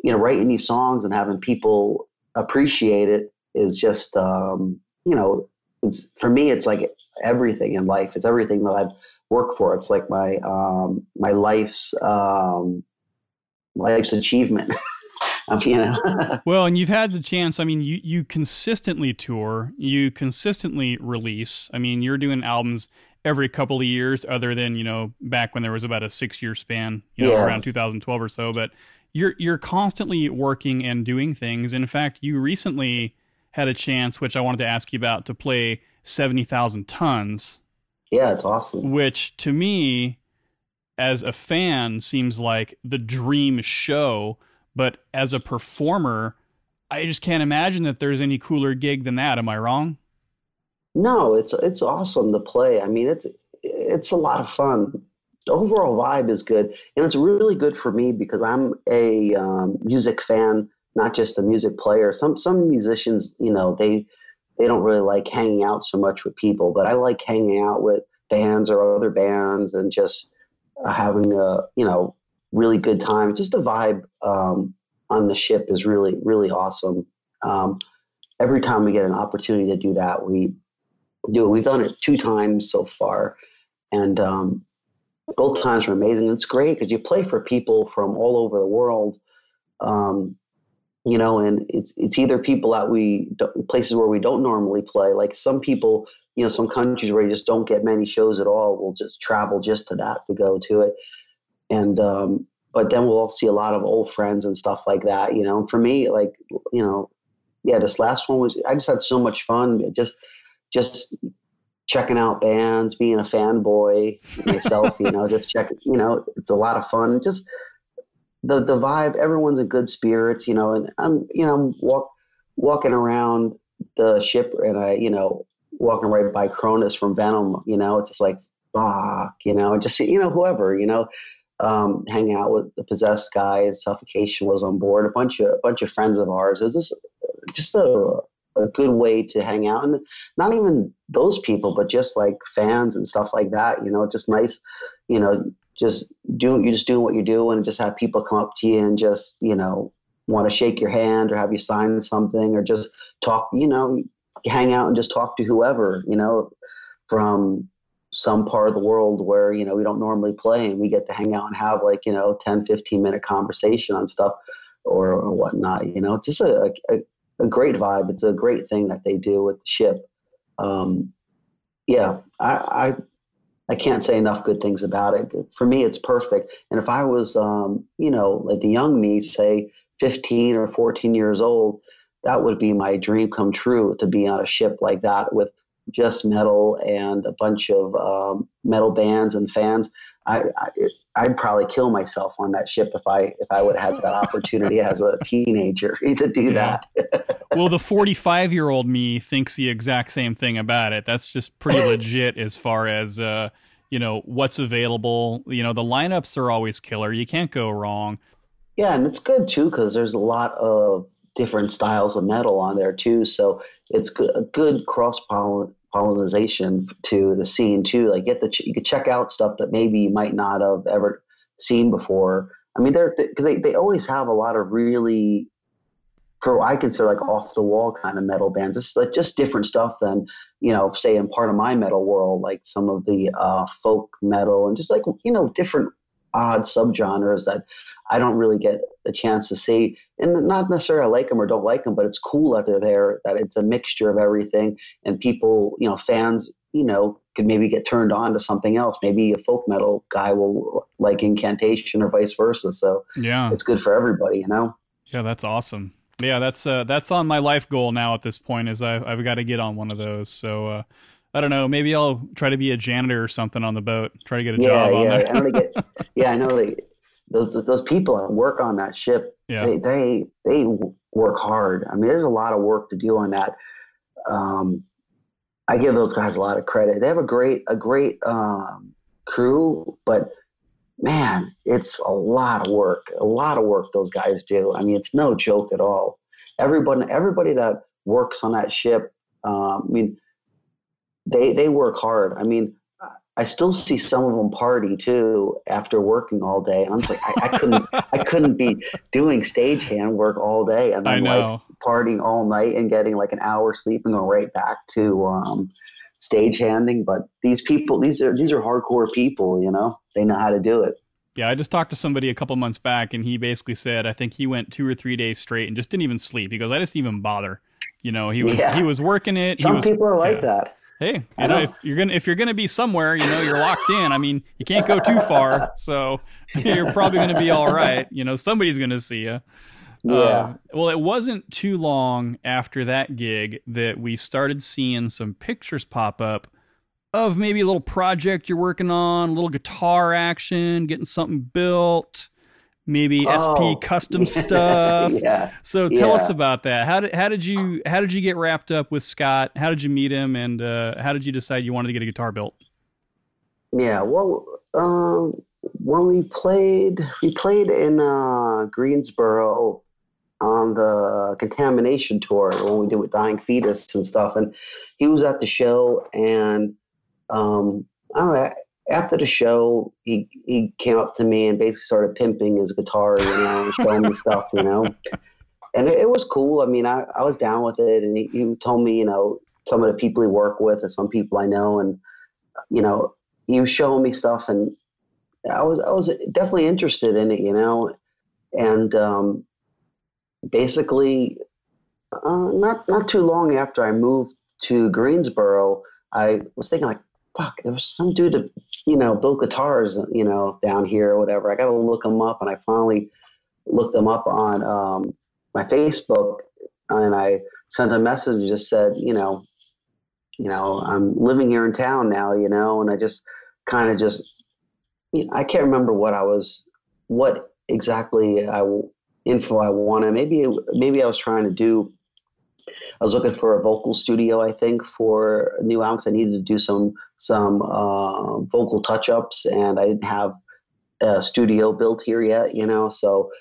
Speaker 1: you know, writing these songs and having people appreciate it is just, um, you know, it's for me, it's like everything in life. It's everything that I've worked for. It's like my, um, my life's, um, life's achievement. (laughs) um, you know. (laughs)
Speaker 2: well, and you've had the chance. I mean, you you consistently tour, you consistently release. I mean, you're doing albums every couple of years, other than you know back when there was about a six year span, you know, yeah. around 2012 or so. But you're you're constantly working and doing things. In fact, you recently had a chance, which I wanted to ask you about, to play 70,000 tons.
Speaker 1: Yeah, it's awesome.
Speaker 2: Which to me as a fan seems like the dream show, but as a performer, I just can't imagine that there's any cooler gig than that. Am I wrong?
Speaker 1: No, it's it's awesome to play. I mean, it's it's a lot of fun. The overall vibe is good, and it's really good for me because I'm a um, music fan, not just a music player. Some some musicians, you know, they they don't really like hanging out so much with people, but I like hanging out with bands or other bands and just having a you know really good time. Just the vibe um, on the ship is really really awesome. Um, every time we get an opportunity to do that, we do it. We've done it two times so far, and um, both times were amazing. It's great because you play for people from all over the world. Um, you know, and it's it's either people that we places where we don't normally play. Like some people you know some countries where you just don't get many shows at all will just travel just to that to go to it. And um, but then we'll all see a lot of old friends and stuff like that you know? For me like you know yeah this last one was i just had so much fun just just checking out bands being a fanboy myself you know just checking you know it's a lot of fun. Just the the vibe everyone's in good spirits you know and i'm you know I'm walk walking around the ship and i you know walking right by Cronos from Venom, you know, it's just like, fuck, you know, just, you know, whoever, you know, um, hanging out with the possessed guys, suffocation was on board, a bunch of, a bunch of friends of ours. It was just, just a, a good way to hang out. And not even those people, but just like fans and stuff like that, you know, just nice, you know, just do, you just doing what you do and just have people come up to you and just, you know, want to shake your hand or have you sign something or just talk, you know, hang out and just talk to whoever, you know, from some part of the world where, you know, we don't normally play and we get to hang out and have like, you know, 10, 15 minute conversation on stuff or, whatnot. You know, it's just a, a, a, great vibe. It's a great thing that they do with the ship. Um, yeah, I, I, I can't say enough good things about it. For me, it's perfect. And if I was, um, you know, like the young me, say 15 or 14 years old, that would be my dream come true to be on a ship like that with just metal and a bunch of um, metal bands and fans. I, I would probably kill myself on that ship if I if I would have had that opportunity as a teenager (laughs) to do yeah.
Speaker 2: that. (laughs) well, the 45 year old me thinks the exact same thing about it. That's just pretty (laughs) legit as far as uh, you know what's available. You know the lineups are always killer. You can't go wrong.
Speaker 1: Yeah, and it's good too because there's a lot of different styles of metal on there too. So it's a good cross pollination to the scene too. Like get the you could check out stuff that maybe you might not have ever seen before. I mean, they're because they, they always have a lot of really for what I consider like off the wall kind of metal bands. It's like just different stuff than you know, say in part of my metal world, like some of the uh, folk metal and just like you know different odd subgenres that I don't really get a chance to see. And not necessarily I like them or don't like them, but it's cool that they're there. That it's a mixture of everything, and people, you know, fans, you know, could maybe get turned on to something else. Maybe a folk metal guy will like incantation or vice versa. So
Speaker 2: yeah,
Speaker 1: it's good for everybody, you know.
Speaker 2: Yeah, that's awesome yeah, that's uh, that's on my life goal now at this point. Is I, I've got to get on one of those. So uh, I don't know. Maybe I'll try to be a janitor or something on the boat. Try to get a
Speaker 1: yeah,
Speaker 2: job on
Speaker 1: yeah.
Speaker 2: there.
Speaker 1: I get, (laughs) yeah, I know they those those people that work on that ship.
Speaker 2: Yeah.
Speaker 1: They they they work hard. I mean, there's a lot of work to do on that. Um, I give those guys a lot of credit. They have a great a great um, crew, but man, it's a lot of work. A lot of work those guys do. I mean, it's no joke at all. Everybody, everybody that works on that ship, um, I mean, they they work hard. I mean, I still see some of them party too after working all day. I'm like, I, I couldn't, I couldn't be doing stagehand work all day and then like partying all night and getting like an hour sleep and going right back to um, stagehanding. But these people, these are these are hardcore people. You know, they know how to do it.
Speaker 2: Yeah, I just talked to somebody a couple months back, and he basically said I think he went two or three days straight and just didn't even sleep. He goes, I just didn't even bother. You know, he was yeah. he was working it.
Speaker 1: Some
Speaker 2: was,
Speaker 1: people are like yeah. that.
Speaker 2: Hey, you know, know, if you're gonna if you're gonna be somewhere, you know, you're locked in. I mean, you can't go too far, so (laughs) (laughs) you're probably gonna be all right. You know, somebody's gonna see you.
Speaker 1: Yeah. Uh,
Speaker 2: well, it wasn't too long after that gig that we started seeing some pictures pop up of maybe a little project you're working on, a little guitar action, getting something built, maybe oh, SP custom (laughs) stuff.
Speaker 1: yeah.
Speaker 2: So tell yeah. us about that. How did how did you how did you get wrapped up with Scott? How did you meet him, and uh, how did you decide you wanted to get a guitar built?
Speaker 1: Yeah. Well, um, when we played, we played in uh, Greensboro on the contamination tour when we did with Dying Fetus and stuff, and he was at the show and um, I don't know. After the show, he he came up to me and basically started pimping his guitar, you know, and showing me stuff, you know. And it, it, was cool. I mean, I, I was down with it, and he, he told me, you know, some of the people he worked with and some people I know, and you know, he was showing me stuff, and I was I was definitely interested in it, you know, and um, basically, uh, not not too long after I moved to Greensboro, I was thinking like, fuck, there was some dude that, you know, built guitars, you know, down here or whatever. I got to look him up. And I finally looked him up on um, my Facebook and I sent a message and just said, you know, you know, I'm living here in town now, you know, and I just kind of just, you know, I can't remember what I was, what exactly I info I wanted. Maybe, maybe I was trying to do I was looking for a vocal studio, I think, for new albums. I needed to do some some uh, vocal touch ups, and I didn't have a studio built here yet, you know. So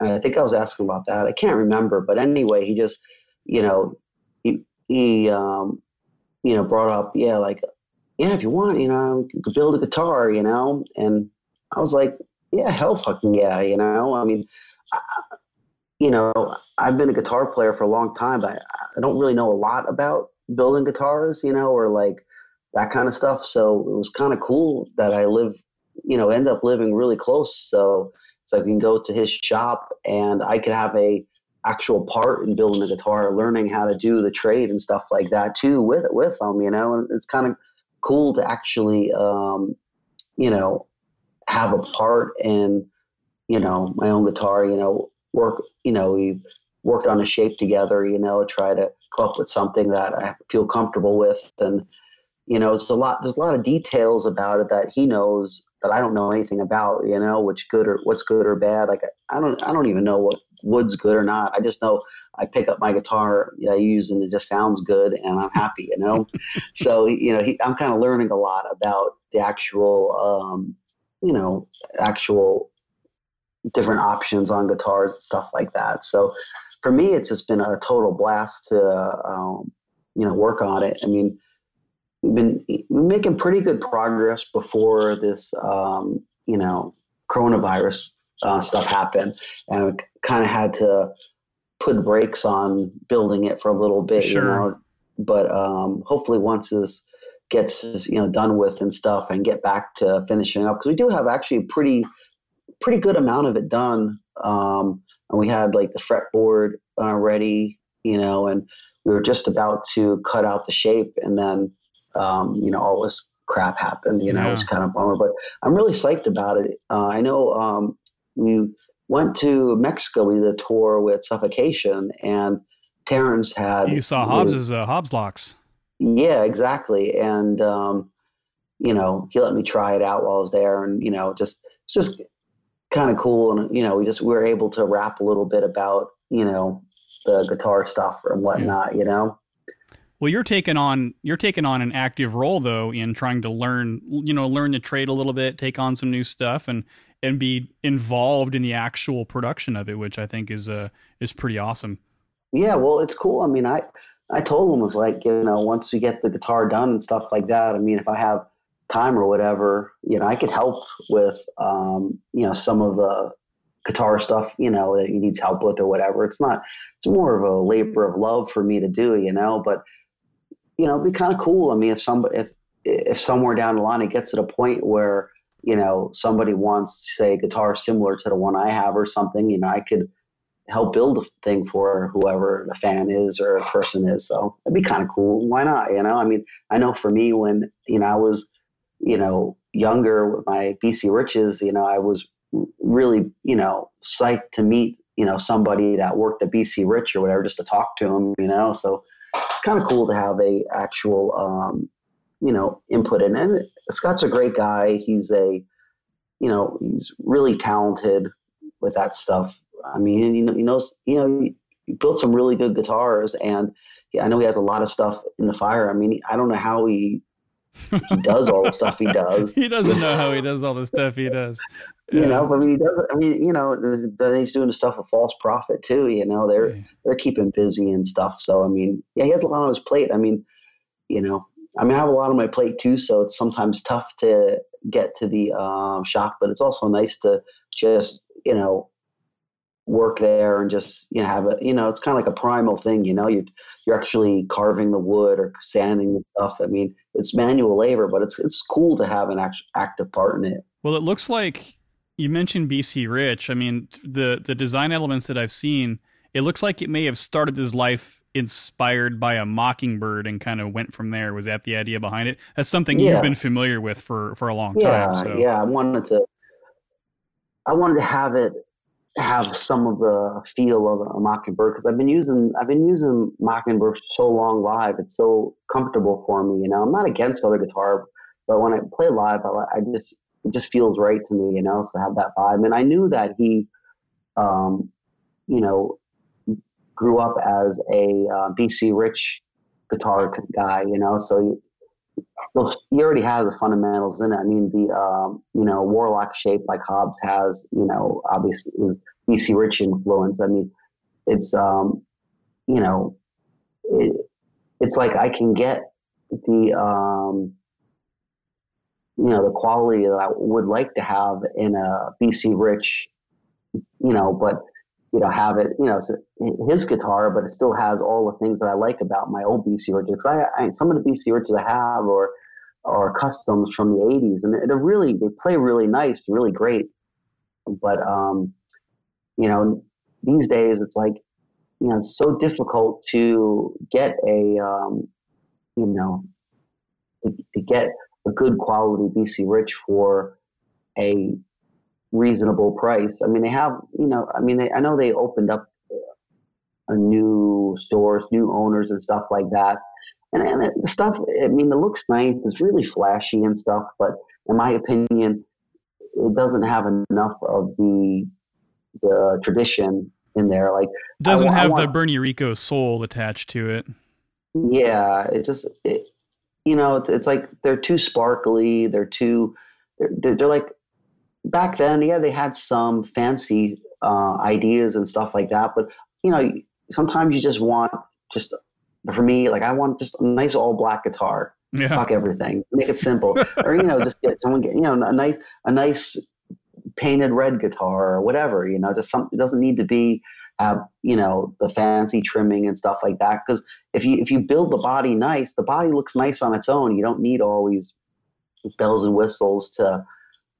Speaker 1: I think I was asking about that. I can't remember, but anyway, he just, you know, he he um, you know brought up, yeah, like yeah, if you want, you know, build a guitar, you know, and I was like, yeah, hell fucking yeah, you know. I mean, you know, I've been a guitar player for a long time, but I don't really know a lot about building guitars, you know, or like that kind of stuff. So it was kind of cool that I live, you know, end up living really close. So it's like we can go to his shop and I could have a actual part in building a guitar, learning how to do the trade and stuff like that too with with them, you know. And it's kind of cool to actually, um, you know, have a part in, you know, my own guitar, you know, work, you know, we worked on a shape together, you know, try to come up with something that I feel comfortable with. And, you know, it's a lot, there's a lot of details about it that he knows that I don't know anything about, you know, which good or what's good or bad. Like, I don't, I don't even know what wood's good or not. I just know I pick up my guitar I use and it just sounds good and I'm happy, you know? (laughs) so, you know, he, I'm kind of learning a lot about the actual, um, you know, actual different options on guitars and stuff like that. So for me, it's just been a total blast to um, you know work on it. I mean, we've been making pretty good progress before this um, you know coronavirus uh, stuff happened, and kind of had to put brakes on building it for a little bit,
Speaker 2: Sure.
Speaker 1: you know. But um, hopefully, once this gets you know done with and stuff, and get back to finishing up because we do have actually pretty pretty good amount of it done. Um, and we had like the fretboard uh, ready, you know, and we were just about to cut out the shape, and then um, you know all this crap happened. You know,
Speaker 2: Yeah.
Speaker 1: it was kind of bummer, but I'm really psyched about it. Uh, I know um, we went to Mexico. We did a tour with Suffocation, and Terrance had
Speaker 2: You saw Hobbs's uh, Hobbs locks.
Speaker 1: yeah, exactly. And um, you know, he let me try it out while I was there, and you know, just it's just kind of cool. And you know, we just we were able to rap a little bit about you know the guitar stuff and whatnot. You know,
Speaker 2: Well, you're taking on you're taking on an active role though in trying to learn, you know, learn the trade a little bit, take on some new stuff, and and be involved in the actual production of it, which I think is uh is pretty awesome.
Speaker 1: yeah. Well, it's cool. I mean, I I told him was like you know once we get the guitar done and stuff like that. I mean, if I have time or whatever, you know, I could help with um, you know some of the guitar stuff, you know, that he needs help with or whatever. It's not, it's more of a labor of love for me to do, you know, but, you know, it'd be kind of cool. I mean, if somebody, if, if somewhere down the line it gets to the point where, you know, somebody wants, say, a guitar similar to the one I have or something, you know, I could help build a thing for whoever the fan is or a person is. So it'd be kind of cool. Why not? You know, I mean, I know for me when, you know, I was, you know, younger with my BC Riches, you know, I was really, you know, psyched to meet, you know, somebody that worked at BC Rich or whatever, just to talk to him, you know. So it's kind of cool to have a actual, um, you know, input in. And Scott's a great guy. He's a, you know, he's really talented with that stuff. I mean, he, he knows, you know, he, built some really good guitars, and I know he has a lot of stuff in the fire. I mean, I don't know how he he does all the stuff he (laughs) does.
Speaker 2: he doesn't know how he does all the stuff he does.
Speaker 1: You know, I mean, he does. I mean, you know, he's doing the stuff with False Prophet too. You know, they're
Speaker 2: Yeah.
Speaker 1: they're keeping busy and stuff. So I mean, yeah, he has a lot on his plate. I mean, you know, I mean, I have a lot on my plate too. So it's sometimes tough to get to the um, shop, but it's also nice to just you know work there and just you know have a you know it's kind of like a primal thing. You know, you're you're actually carving the wood or sanding the stuff. I mean, it's manual labor, but it's it's cool to have an act- active part in it.
Speaker 2: Well, it looks like you mentioned BC Rich. I mean, the the design elements that I've seen, it looks like it may have started his life inspired by a mockingbird and kind of went from there. Was that the idea behind it? That's something
Speaker 1: Yeah.
Speaker 2: you've been familiar with for for a long
Speaker 1: yeah,
Speaker 2: time. So.
Speaker 1: yeah. I wanted to. I wanted to have it have some of the feel of a mockingbird because I've been using I've been using mockingbird so long live. It's so comfortable for me. You know, I'm not against other guitar, but when I play live, I, I just it just feels right to me. You know, so have that vibe. And I knew that he, um, you know, grew up as a uh, BC Rich guitar guy. You know, so. Well, he already has the fundamentals in it. I mean, the um, you know warlock shape like Hobbs has, you know, obviously is BC Rich influence. I mean, it's um, you know, it, it's like I can get the um, you know the quality that I would like to have in a BC Rich, you know, but you know have it, you know, his guitar, but it still has all the things that I like about my old BC. 'Cause I, I some of the BC Riches I have or or customs from the 80s and they're really they play really nice really great but um you know these days it's like you know it's so difficult to get a um you know to, to get a good quality bc rich for a reasonable price. I mean they have you know i mean they, i know they opened up a new stores new owners and stuff like that. And, and it, the stuff i mean it looks nice it's really flashy and stuff but in my opinion it doesn't have enough of the the tradition in there. Like
Speaker 2: Doesn't
Speaker 1: I
Speaker 2: have the
Speaker 1: want-
Speaker 2: Bernie Rico soul attached to it.
Speaker 1: yeah it just it, you know it's, it's like they're too sparkly they're too they're, they're like back then yeah they had some fancy uh, ideas and stuff like that but you know sometimes you just want just for me like i want just a nice all black guitar.
Speaker 2: Yeah.
Speaker 1: fuck everything. Make it simple. Or you know just get someone get you know a nice a nice painted red guitar or whatever you know just something it doesn't need to be have you know the fancy trimming and stuff like that because if you if you build the body nice the body looks nice on its own. You don't need all these bells and whistles to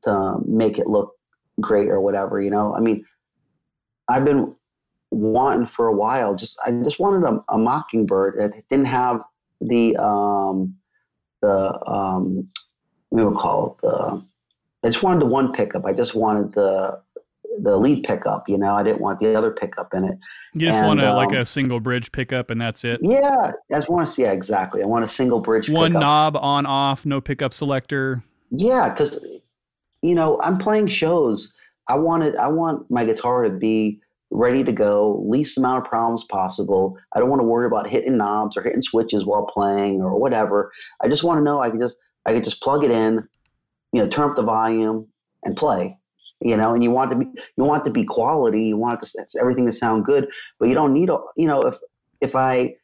Speaker 1: to make it look great or whatever you know i mean i've been wanting for a while just i just wanted a, a mockingbird it didn't have the um the um we would call it the i just wanted the one pickup i just wanted the the lead pickup. You know, I didn't want the other pickup in it.
Speaker 2: You just and, want a, um, like a single bridge pickup, and that's it.
Speaker 1: Yeah, I just want to see. Yeah, exactly. I want a single bridge.
Speaker 2: One
Speaker 1: pickup.
Speaker 2: knob on off, no pickup selector.
Speaker 1: Yeah, because you know I'm playing shows. I wanted. I want my guitar to be ready to go, least amount of problems possible. I don't want to worry about hitting knobs or hitting switches while playing or whatever. I just want to know I can just I can just plug it in, you know, turn up the volume and play you know, and you want to be you want to be quality, you want to, everything to sound good, but you don't need you know if if I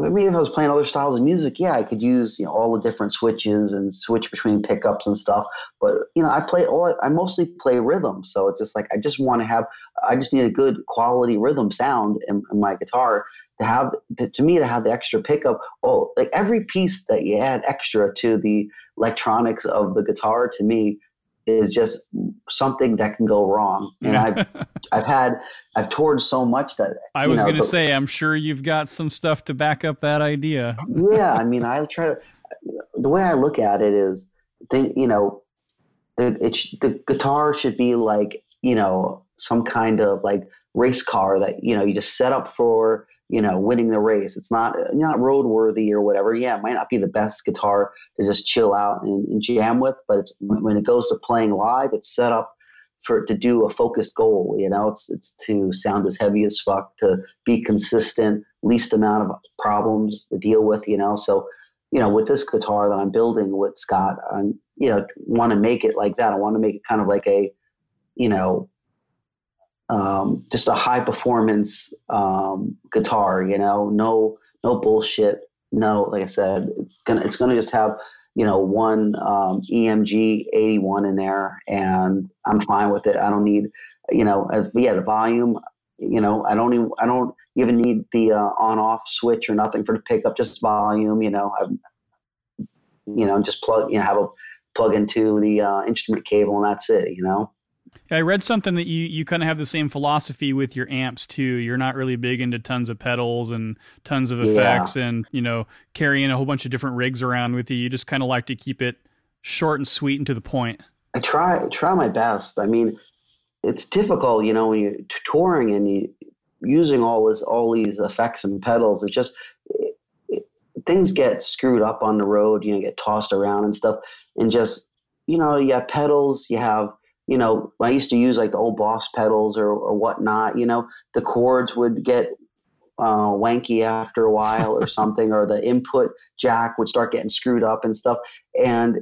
Speaker 1: maybe if I was playing other styles of music, yeah, I could use you know all the different switches and switch between pickups and stuff. But you know, I play all I mostly play rhythm, so it's just like I just want to have I just need a good quality rhythm sound in, in my guitar to have to, to, me to have the extra pickup. Oh, like every piece that you add extra to the electronics of the guitar to me is just something that can go wrong. And I've (laughs) I've had I've toured so much that
Speaker 2: I was going to say I'm sure you've got some stuff to back up that idea.
Speaker 1: yeah, I mean (laughs) I try to the way I look at it is think you know the it the guitar should be like you know some kind of like race car that you know you just set up for you know, winning the race. It's not not roadworthy or whatever. Yeah, it might not be the best guitar to just chill out and, and jam with, but it's when it goes to playing live, it's set up for to do a focused goal. You know, it's it's to sound as heavy as fuck, to be consistent, least amount of problems to deal with. You know, so you know, with this guitar that I'm building with Scott, I'm you know want to make it like that. I want to make it kind of like a you know um, just a high performance um, guitar. You know, no no bullshit. No, like I said, it's gonna it's gonna just have you know one um, EMG 81 in there, and I'm fine with it. I don't need you know yeah the volume. You know, I don't even I don't even need the uh, on off switch or nothing for the pickup. Just volume. You know, I've you know just plug you know have a plug into the uh, instrument cable and that's it. You know.
Speaker 2: I read something that you, you kind of have the same philosophy with your amps too. You're not really big into tons of pedals and tons of effects yeah. and, you know, carrying a whole bunch of different rigs around with you. You just kind of like to keep it short and sweet and to the point.
Speaker 1: I try try my best. I mean, it's difficult, you know, when you're touring and you using all this all these effects and pedals. It just it, it, things get screwed up on the road. You know, get tossed around and stuff, and just you know, you have pedals, you have you know, I used to use like the old Boss pedals or, or whatnot, you know, the chords would get uh, wanky after a while or (laughs) something, or the input jack would start getting screwed up and stuff. And,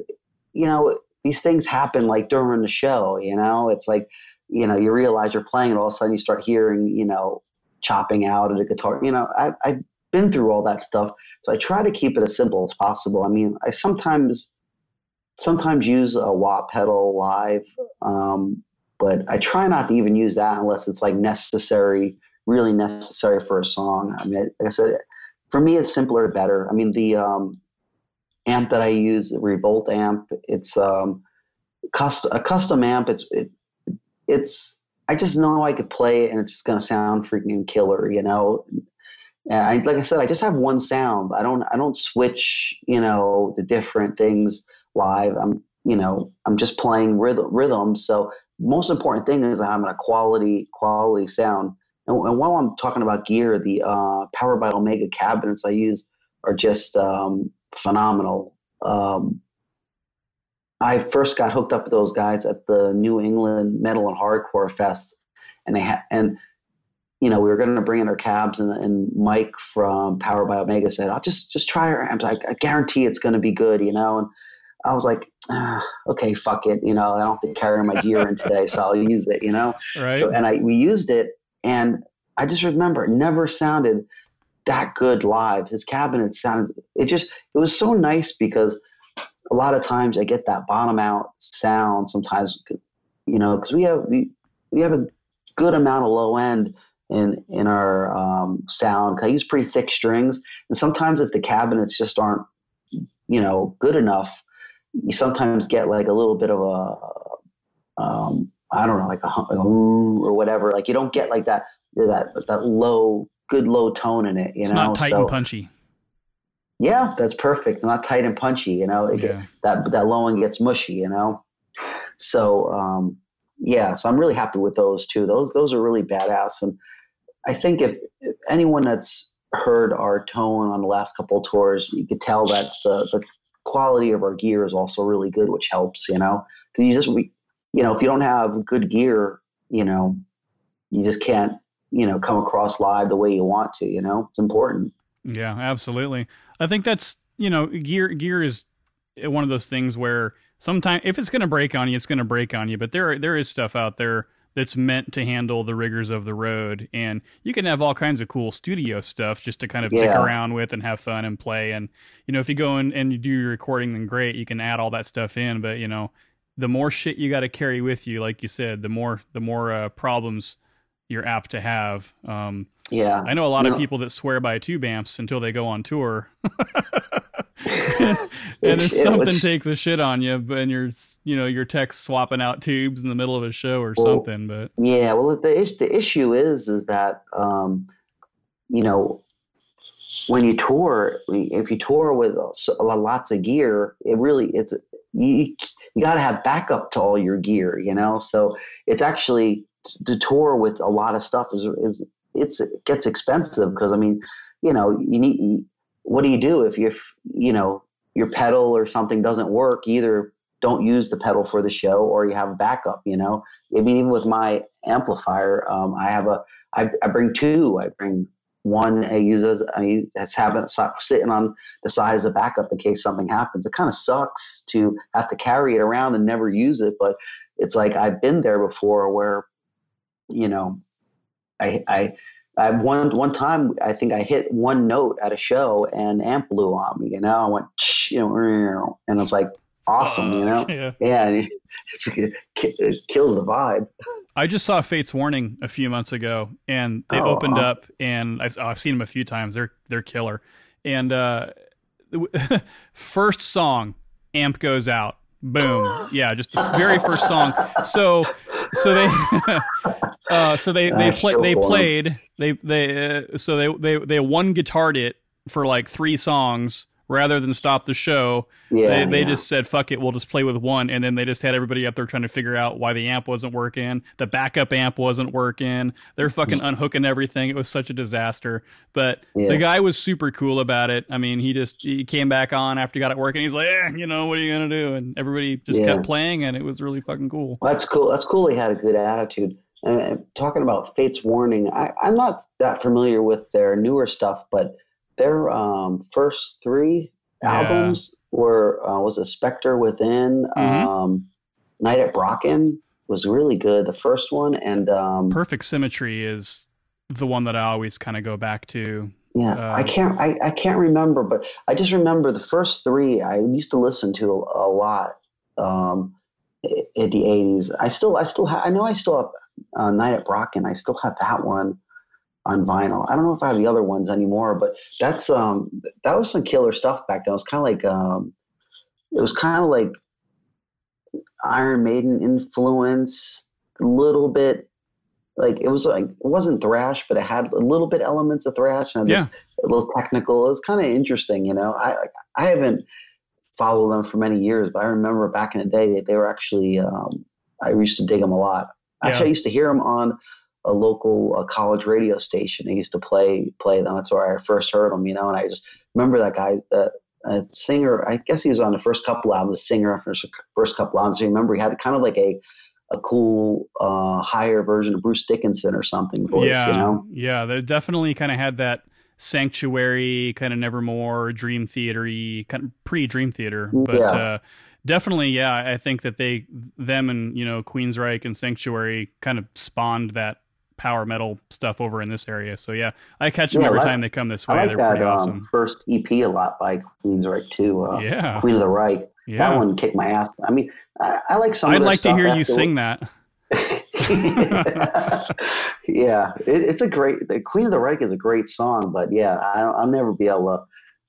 Speaker 1: you know, these things happen like during the show, you know, it's like, you know, you realize you're playing and all of a sudden you start hearing, you know, chopping out of the guitar. You know, I, I've been through all that stuff. So I try to keep it as simple as possible. I mean, I sometimes sometimes use a wah pedal live, um, but I try not to even use that unless it's like necessary, really necessary for a song. I mean, like I said, for me, it's simpler, better. I mean, the um, amp that I use, Revolt amp, it's um, custom, a custom amp. It's it, it's I just know I could play it and it's just gonna sound freaking killer, you know. And I, like I said, I just have one sound. I don't I don't switch, you know, the different things live. I'm, you know, I'm just playing rhythm, rhythm. So most important thing is I'm in a quality, quality sound. And, and while I'm talking about gear, the uh, Power by Omega cabinets I use are just um, phenomenal. Um, I first got hooked up with those guys at the New England Metal and Hardcore Fest, and they had and you know we were going to bring in our cabs, and, and Mike from Power by Omega said, "I'll just just try our amps. I, I guarantee it's going to be good," you know. And I was like, ah, okay, fuck it. You know, I don't have to carry my gear in today, so I'll use it. You know, (laughs)
Speaker 2: right?
Speaker 1: So and I we used it, and I just remember it never sounded that good live. His cabinet sounded it just it was so nice because a lot of times I get that bottom out sound sometimes, you know, because we have we we have a good amount of low end in in our um, sound. I use pretty thick strings, and sometimes if the cabinets just aren't, you know, good enough, you sometimes get like a little bit of a, um, I don't know, like a, like a or whatever. Like you don't get like that that that low, good low tone in it. You
Speaker 2: it's
Speaker 1: know,
Speaker 2: not tight
Speaker 1: so,
Speaker 2: and punchy.
Speaker 1: Yeah, that's perfect. Not tight and punchy. You know, it
Speaker 2: Yeah.
Speaker 1: get, that that low one gets mushy. You know, so um, yeah. So I'm really happy with those two. Those those are really badass. And I think if, if anyone that's heard our tone on the last couple of tours, you could tell that the the quality of our gear is also really good, which helps. You know, because you just we, you know, if you don't have good gear, you know, you just can't you know come across live the way you want to. You know, it's important.
Speaker 2: Yeah, absolutely. I think that's you know gear gear is one of those things where sometimes if it's going to break on you, it's going to break on you. But there there is stuff out there that's meant to handle the rigors of the road, and you can have all kinds of cool studio stuff just to kind of dick
Speaker 1: Yeah.
Speaker 2: around with and have fun and play. And you know if you go in and you do your recording, then great, you can add all that stuff in. But you know the more shit you got to carry with you, like you said, the more the more uh, problems you're apt to have. Um,
Speaker 1: Yeah,
Speaker 2: I know a lot
Speaker 1: You
Speaker 2: of people that swear by tube amps until they go on tour. (laughs) and if something
Speaker 1: which-
Speaker 2: takes a shit on you, and you're, you know, your tech's swapping out tubes in the middle of a show or
Speaker 1: Well,
Speaker 2: something, but
Speaker 1: Yeah, well, the is- the issue is is that um, you know when you tour, if you tour with s- a lot- lots of gear, it really it's you you got to have backup to all your gear, you know. So it's actually to tour with a lot of stuff is is it's it gets expensive because I mean, you know, you need what do you do if you you know your pedal or something doesn't work? Either don't use the pedal for the show or you have a backup, you know. I mean, even with my amplifier, um, I have a, I, I bring two. I bring one I use as I mean, that's having it sitting on the side as a backup in case something happens. It kind of sucks to have to carry it around and never use it, but it's like I've been there before where, you know, I I. I one one time I think I hit one note at a show and amp blew on me. You know, I went, you know, and it was like awesome. You know, (laughs)
Speaker 2: yeah.
Speaker 1: yeah, (laughs) it it kills the vibe.
Speaker 2: I just saw Fates Warning a few months ago, and they
Speaker 1: Oh,
Speaker 2: opened
Speaker 1: awesome.
Speaker 2: up, and I've, I've seen them a few times. They're they're killer. And uh, (laughs) first song, amp goes out, boom, yeah, just the very first song. So so they (laughs) uh, so they they play they played they they uh, so they they they one guitared it for like three songs rather than stop the show
Speaker 1: Yeah,
Speaker 2: they, they
Speaker 1: yeah.
Speaker 2: just said fuck it we'll just play with one and then they just had everybody up there trying to figure out why the amp wasn't working the backup amp wasn't working they're fucking (laughs) unhooking everything it was such a disaster but
Speaker 1: Yeah.
Speaker 2: the guy was super cool about it i mean he just he came back on after he got it working he's like eh, you know what are you gonna do and everybody just
Speaker 1: Yeah.
Speaker 2: kept playing and it was really fucking cool
Speaker 1: Well, that's cool. That's cool. He had a good attitude. And talking about Fate's Warning, I, I'm not that familiar with their newer stuff, but their um, first three
Speaker 2: Yeah.
Speaker 1: albums were uh, was a Spectre Within,
Speaker 2: Mhm.
Speaker 1: um, Night at Brocken was really good. The first one, and um,
Speaker 2: perfect symmetry is the one that i always kind of go back to
Speaker 1: Yeah,
Speaker 2: Uh,
Speaker 1: I can't. I, I can't remember, but I just remember the first three. I used to listen to a, a lot um, in the eighties. I still, I still, ha- I know I still have uh, Night at Brocken. I still have that one on vinyl. I don't know if I have the other ones anymore, but that's um, that was some killer stuff back then. It was kind of like um, it was kind of like Iron Maiden influence, a little bit. Like it was like it wasn't thrash, but it had a little bit elements of thrash and
Speaker 2: Yeah.
Speaker 1: a little technical. It was kind of interesting, you know. I I haven't followed them for many years, but I remember back in the day they, they were actually. Um, I used to dig them a lot. Actually,
Speaker 2: Yeah.
Speaker 1: I used to hear them on a local uh, college radio station. They used to play play them. That's where I first heard them, you know. And I just remember that guy, uh, uh, singer. I guess he was on the first couple albums, singer on the first, couple albums. I remember he had kind of like a a cool uh, higher version of Bruce Dickinson or something voice,
Speaker 2: yeah,
Speaker 1: you know.
Speaker 2: yeah, they definitely kind of had that sanctuary, kind of Nevermore, Dream Theater-y, kind of pre-Dream Theater, but
Speaker 1: Yeah.
Speaker 2: uh, definitely, yeah, I think that they, them, and you know, Queensryche and Sanctuary kind of spawned that power metal stuff over in this area. So yeah, I catch them
Speaker 1: Yeah,
Speaker 2: every
Speaker 1: like-
Speaker 2: time they come this way.
Speaker 1: I like
Speaker 2: They're
Speaker 1: that
Speaker 2: pretty
Speaker 1: um,
Speaker 2: awesome.
Speaker 1: first EP a lot by Queensryche too. Uh,
Speaker 2: yeah,
Speaker 1: Queen of the Reich.
Speaker 2: yeah.
Speaker 1: That one kicked my ass. I mean, I, I like some.
Speaker 2: I'd like to hear you sing that. (laughs) (laughs)
Speaker 1: yeah, it, it's a great. The Queen of the Reich is a great song, but yeah, I, I'll never be able to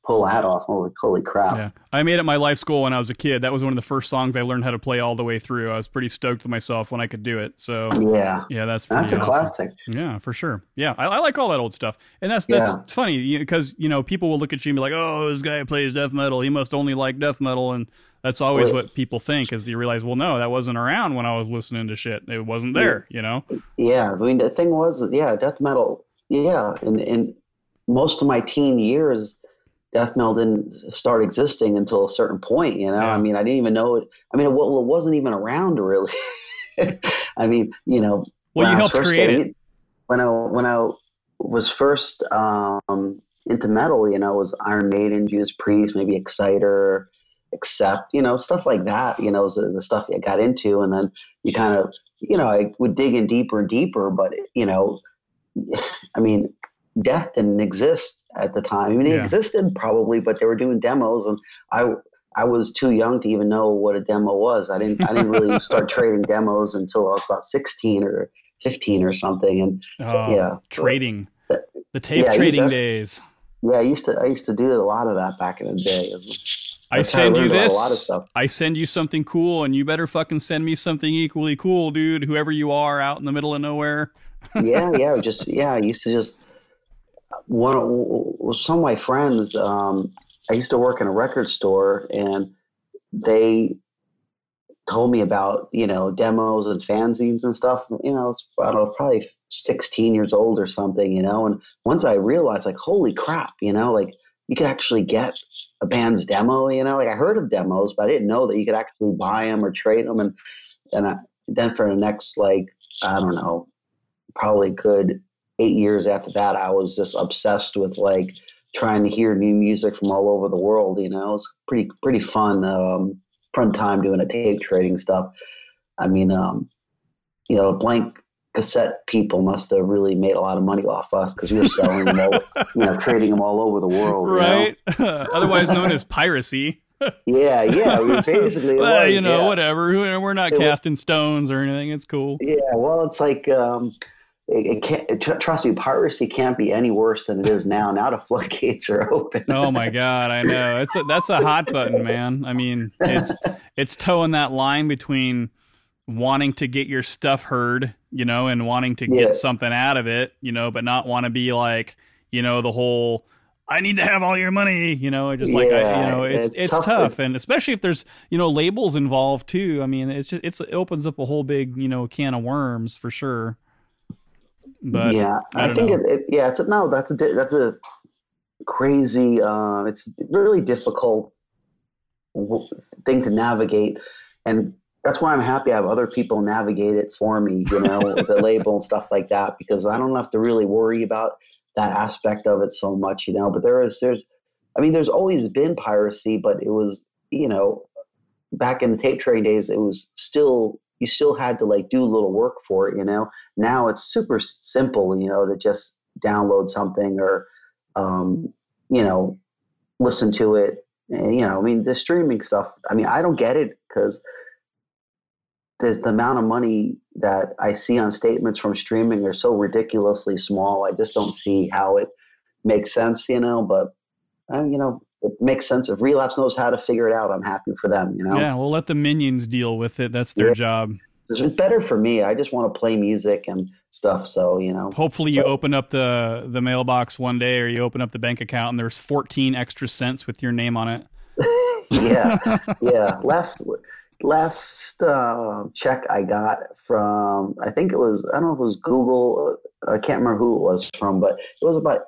Speaker 1: pull that off. Holy, holy crap!
Speaker 2: Yeah, I made it my life school when I was a kid. That was one of the first songs I learned how to play all the way through. I was pretty stoked with myself when I could do it. So
Speaker 1: yeah,
Speaker 2: yeah, that's
Speaker 1: that's a
Speaker 2: awesome.
Speaker 1: classic.
Speaker 2: Yeah, for sure. Yeah, I, I, like all that old stuff, and that's that's yeah. funny because you know people will look at you and be like, "Oh, this guy plays death metal. He must only like death metal," and that's always what people think. Is you realize, well, no, that wasn't around when I was listening to shit. It wasn't there. You know.
Speaker 1: Yeah, I mean the thing was, yeah, death metal. Yeah, and and most of my teen years death metal didn't start existing until a certain point. You know, yeah. I mean, I didn't even know it. I mean, it, well, it wasn't even around really. (laughs) I mean, you know,
Speaker 2: well, you helped create getting, it.
Speaker 1: When I when I was first um, into metal, you know, was Iron Maiden, Judas Priest, maybe Exciter, Accept, you know, stuff like that. You know, was the, the stuff I got into, and then you kind of, you know, I would dig in deeper and deeper. But you know, (sighs) I mean, death didn't exist at the time. I mean, it yeah. existed probably, but they were doing demos, and I I was too young to even know what a demo was. I didn't I didn't really (laughs) start trading demos until I was about sixteen or fifteen or something. And
Speaker 2: oh, yeah, trading the tape yeah, trading to, days.
Speaker 1: Yeah, I used to I used to do a lot of that back in the day.
Speaker 2: I, I send you this. I send you something cool, and you better fucking send me something equally cool, dude. Whoever you are, out in the middle of nowhere.
Speaker 1: yeah, yeah, (laughs) just yeah. I used to just one of, some of my friends. Um, I used to work in a record store, and they told me about you know demos and fanzines and stuff. You know, I don't know, probably 16 years old or something. You know, and once I realized, like, holy crap, you know, like you could actually get a band's demo. You know, like I heard of demos, but I didn't know that you could actually buy them or trade them. And and I, then for the next like I don't know, probably good eight years after that, I was just obsessed with like trying to hear new music from all over the world. You know, it's pretty pretty fun um, fun time doing a tape trading stuff. I mean, um, you know, blank cassette people must have really made a lot of money off us because we were selling them all, (laughs) you know, trading them all over the world.
Speaker 2: Right. You know? (laughs) Otherwise known as piracy. (laughs)
Speaker 1: yeah, yeah. We basically,
Speaker 2: well,
Speaker 1: was,
Speaker 2: you know,
Speaker 1: yeah.
Speaker 2: whatever. We're not it casting was, stones or anything. It's cool.
Speaker 1: Yeah. Well, it's like. Um, it, can't trust me piracy can't be any worse than it is now now the (laughs) floodgates are open
Speaker 2: oh my god i know it's a, that's a hot button man i mean it's it's toeing that line between wanting to get your stuff heard you know and wanting to yeah. get something out of it you know but not want to be like you know the whole I need to have all your money, you know, just like yeah, I, you know, it's it's, it's tough, tough. and especially if there's you know labels involved too. I mean, it's just it's it opens up a whole big you know can of worms for sure. But
Speaker 1: yeah, I, I think it, it, yeah, it's a, no, that's a that's a crazy. Uh, it's really difficult thing to navigate, and that's why I'm happy I have other people navigate it for me. You know, (laughs) the label and stuff like that, because I don't have to really worry about that aspect of it so much. You know, but there is there's, I mean, there's always been piracy, but it was you know back in the tape trading days, it was still you still had to like do a little work for it, you know. Now it's super simple, you know, to just download something or, um, you know, listen to it. And, you know, I mean, the streaming stuff. I mean, I don't get it because there's the amount of money that I see on statements from streaming are so ridiculously small. I just don't see how it makes sense, you know. But uh, you know, it makes sense. If Relapse knows how to figure it out, I'm happy for them. You know.
Speaker 2: Yeah, we'll let the minions deal with it. That's their yeah. job.
Speaker 1: It's better for me. I just want to play music and stuff. So you know.
Speaker 2: Hopefully, so. you open up the the mailbox one day, or you open up the bank account, and there's 14 extra cents with your name on it. (laughs)
Speaker 1: yeah, (laughs) yeah. Last last uh, check I got from I think it was I don't know if it was Google I can't remember who it was from but it was about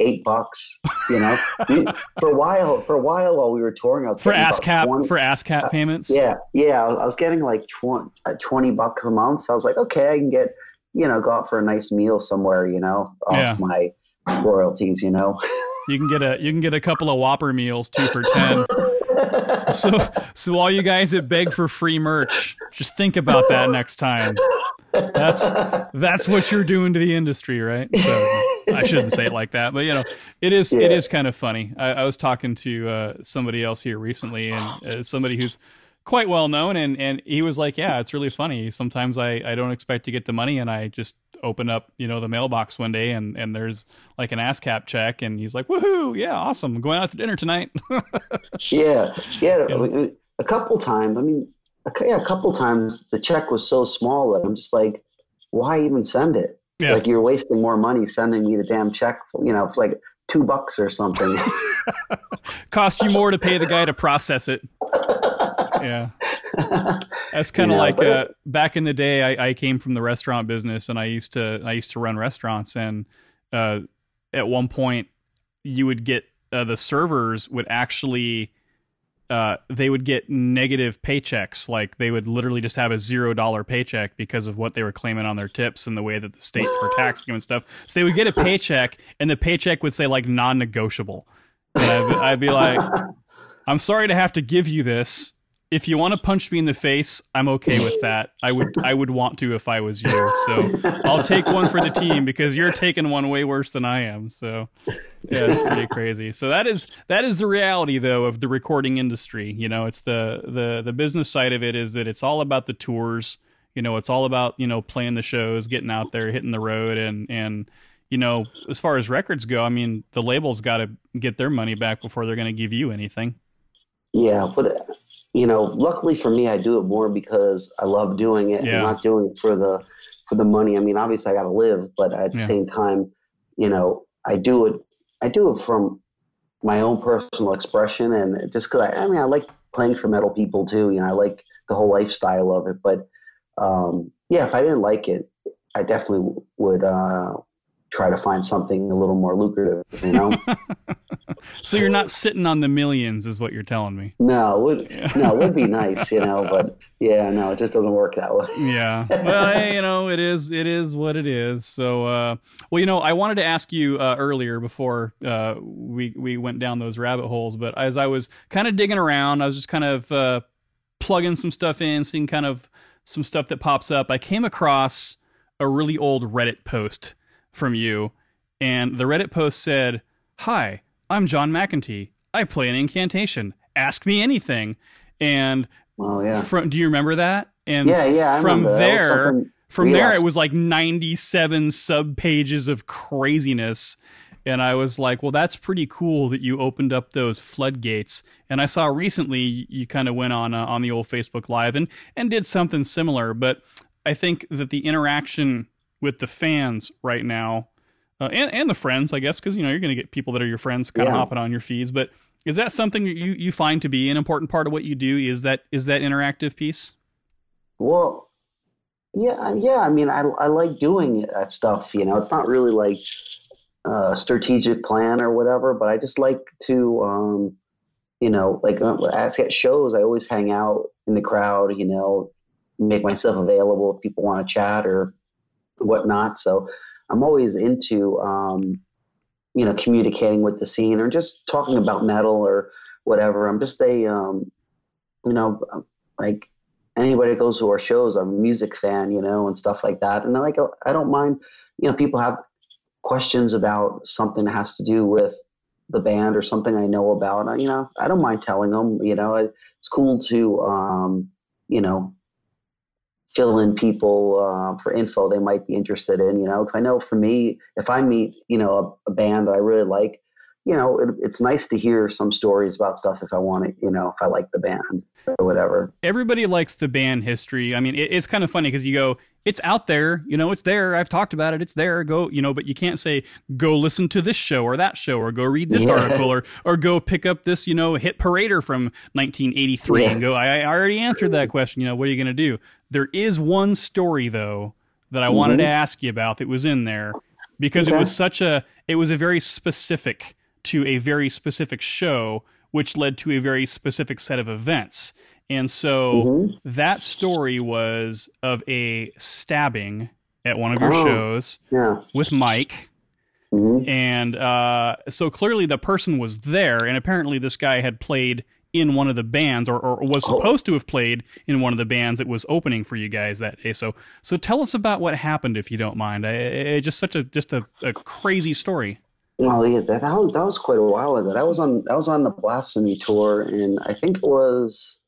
Speaker 1: eight bucks you know? (laughs) For a while for a while while we were touring I was
Speaker 2: for ASCAP 20, for ASCAP uh, payments?
Speaker 1: Yeah yeah I was getting like 20, uh, 20 bucks a month so I was like okay I can get you know go out for a nice meal somewhere you know off yeah. my royalties you know?
Speaker 2: You can get a you can get a couple of Whopper meals two for ten (laughs) so, so all you guys that beg for free merch, just think about that next time. That's that's what you're doing to the industry, right? So I shouldn't say it like that, but you know, it is yeah. it is kind of funny. I, I was talking to uh, somebody else here recently, and uh, somebody who's quite well known, and and he was like, yeah, it's really funny. Sometimes I I don't expect to get the money, and I just open up you know the mailbox one day, and and there's like an ASCAP check, and he's like, woohoo, yeah, awesome, I'm going out to dinner tonight. (laughs)
Speaker 1: yeah, yeah, yeah, a couple times. I mean, yeah, a couple times the check was so small that I'm just like, why even send it? Yeah. Like you're wasting more money sending me the damn check. For, you know, it's like two bucks or something. (laughs)
Speaker 2: Cost you more to pay the guy to process it. (laughs) Yeah. (laughs) That's kind of like uh, back in the day. I, I, came from the restaurant business, and I used to I used to run restaurants. And uh, at one point, you would get uh, the servers would actually uh, they would get negative paychecks. Like they would literally just have a zero dollar paycheck because of what they were claiming on their tips and the way that the states were taxing them and stuff. So they would get a paycheck, and the paycheck would say like non negotiable. And I'd, I'd be like, (laughs) I'm sorry to have to give you this, if you want to punch me in the face, I'm okay with that. I would I would want to if I was you. So I'll take one for the team because you're taking one way worse than I am. So yeah, it's pretty crazy. So that is that is the reality though of the recording industry. You know, it's the the the business side of it is that it's all about the tours. You know, it's all about, you know, playing the shows, getting out there, hitting the road and and you know, as far as records go, I mean, the label's got to get their money back before they're going to give you anything.
Speaker 1: Yeah, but you know, luckily for me, I do it more because I love doing it. Yeah. I'm not doing it for the for the money. I mean, obviously I got to live, but at the yeah. same time, you know, I do it. I do it from my own personal expression, and just because I, I mean, I like playing for metal people too. You know, I like the whole lifestyle of it. But um, yeah, if I didn't like it, I definitely would uh, try to find something a little more lucrative. You know. (laughs)
Speaker 2: so you're not sitting on the millions, is what you're telling me.
Speaker 1: No, it would, yeah. no, it would be (laughs) nice, you know, but yeah, no, it just doesn't work that way.
Speaker 2: yeah, well, hey, you know, it is, it is what it is. So, uh, well, you know, I wanted to ask you uh, earlier before uh, we we went down those rabbit holes, but as I was kind of digging around, I was just kind of uh, plugging some stuff in, seeing kind of some stuff that pops up. I came across a really old Reddit post from you, and the Reddit post said, "Hi." I'm John McEntee. I play an incantation. Ask me anything. And
Speaker 1: oh, yeah.
Speaker 2: From, do you remember that? And
Speaker 1: yeah, yeah.
Speaker 2: from there, from there, it was like 97 sub pages of craziness. And I was like, well, that's pretty cool that you opened up those floodgates. And I saw recently you kind of went on uh, on the old Facebook Live and and did something similar. But I think that the interaction with the fans right now uh, and and the friends, I guess, because you know you're going to get people that are your friends kind of yeah. hopping on your feeds. But is that something that you you find to be an important part of what you do? Is that is that interactive piece?
Speaker 1: Well, yeah, yeah. I mean, I I like doing that stuff. You know, it's not really like a strategic plan or whatever, but I just like to, um, you know, like uh, as at shows, I always hang out in the crowd. You know, make myself available if people want to chat or whatnot. So I'm always into, um, you know, communicating with the scene or just talking about metal or whatever. I'm just a, um, you know, like anybody that goes to our shows, I'm a music fan, you know, and stuff like that. And I like, I don't mind, you know, people have questions about something that has to do with the band or something I know about. You know, I don't mind telling them. You know, it's cool to, um, you know, fill in people uh, for info they might be interested in. You know, because I know for me, if I meet you know a, a band that I really like, you know, it, it's nice to hear some stories about stuff if I want to, you know, if I like the band or whatever.
Speaker 2: Everybody likes the band history. I mean, it, it's kind of funny because you go, it's out there, you know, it's there. I've talked about it. It's there. Go, you know, but you can't say go listen to this show or that show or go read this yeah. article or or go pick up this, you know, hit parader from 1983 yeah. and go. I, I, already answered that question. You know, what are you going to do? There is one story though that I mm-hmm. wanted to ask you about that was in there because okay. it was such a it was a very specific to a very specific show, which led to a very specific set of events. And so mm-hmm. that story was of a stabbing at one of your oh, shows
Speaker 1: yeah.
Speaker 2: with Mike. Mm-hmm. And uh, so clearly the person was there, and apparently this guy had played in one of the bands or, or was oh. supposed to have played in one of the bands that was opening for you guys that day. So so tell us about what happened if you don't mind. I, I, just such a just a, a crazy story.
Speaker 1: Well, yeah, that, that was that was quite a while ago. That was on that was on the Blasphemy tour, and I think it was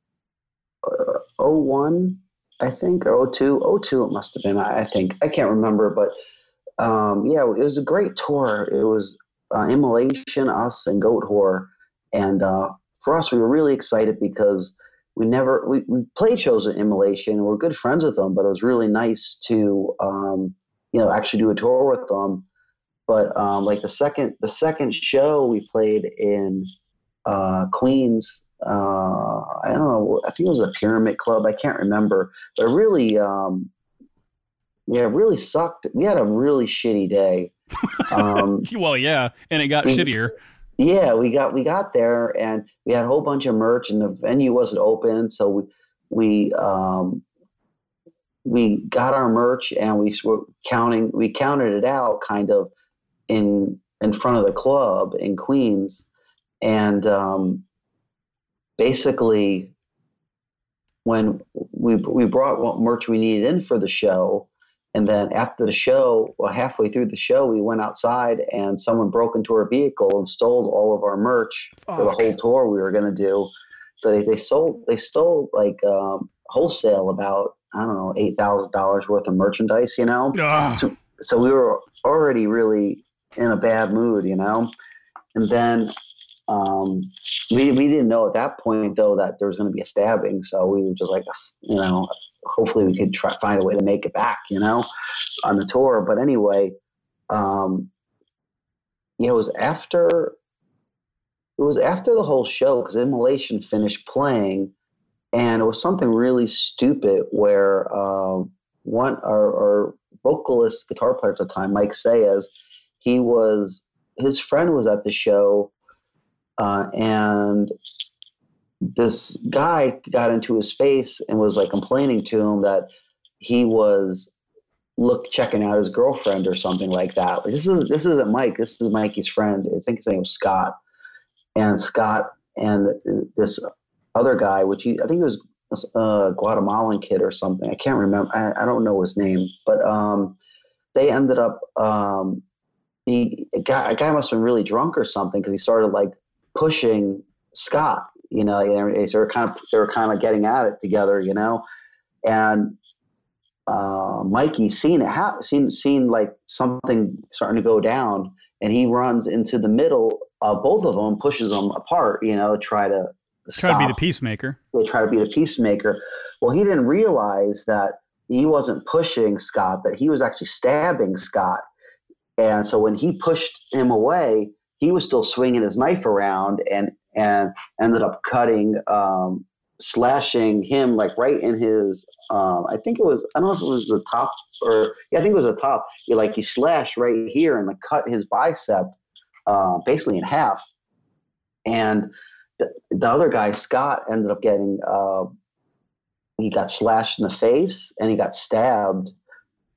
Speaker 1: uh, 01, I think, or 02. 02 it must have been, I, I think. I can't remember, but um, yeah, it was a great tour. It was uh, Immolation, us, and Goat Goatwhore. And uh, for us, we were really excited because we never we, we played shows at Immolation. We're good friends with them, but it was really nice to um, you know actually do a tour with them. But um, like the second the second show we played in uh, Queens, uh, I don't know, I think it was a Pyramid Club. I can't remember, but really, um, yeah, it really sucked. We had a really shitty day. (laughs)
Speaker 2: Um, well, yeah, and it got we, shittier.
Speaker 1: Yeah, we got we got there and we had a whole bunch of merch and the venue wasn't open, so we we um, we got our merch and we were counting we counted it out kind of in in front of the club in Queens. And um, basically when we we brought what merch we needed in for the show and then after the show, well, halfway through the show, we went outside and someone broke into our vehicle and stole all of our merch for the whole tour we were going to do. So they, they sold, they stole like um, wholesale about, I don't know, $8,000 worth of merchandise, you know? So, so we were already really in a bad mood, you know? And then um, we, we didn't know at that point though that there was going to be a stabbing. So we were just like, you know, hopefully we could try find a way to make it back, you know, on the tour. But anyway, um, know, it was after it was after the whole show because Immolation finished playing, and it was something really stupid where uh, one our, our vocalist guitar player at the time, Mike Saez, he was his friend was at the show, uh, and this guy got into his face and was like complaining to him that he was look checking out his girlfriend or something like that. Like, this is this isn't Mike. This is Mikey's friend. I think his name was Scott. And Scott and this other guy, which he, I think was a Guatemalan kid or something. I can't remember. I, I don't know his name, but um, they ended up. Um, he a guy, a guy must have been really drunk or something because he started like pushing Scott you know, they were kind of they were kind of getting at it together, you know, and uh, Mikey seen it happen, seen seen like something starting to go down, and he runs into the middle of both of them, pushes them apart, you know, try to
Speaker 2: try to be the peacemaker.
Speaker 1: They try to be the peacemaker. Well, he didn't realize that he wasn't pushing Scott; that he was actually stabbing Scott. And so when he pushed him away, he was still swinging his knife around, and and ended up cutting, um, slashing him like right in his. Um, I think it was. I don't know if it was the top or yeah, I think it was the top. He like he slashed right here and like cut his bicep uh, basically in half. And the, the other guy, Scott, ended up getting. Uh, he got slashed in the face and he got stabbed,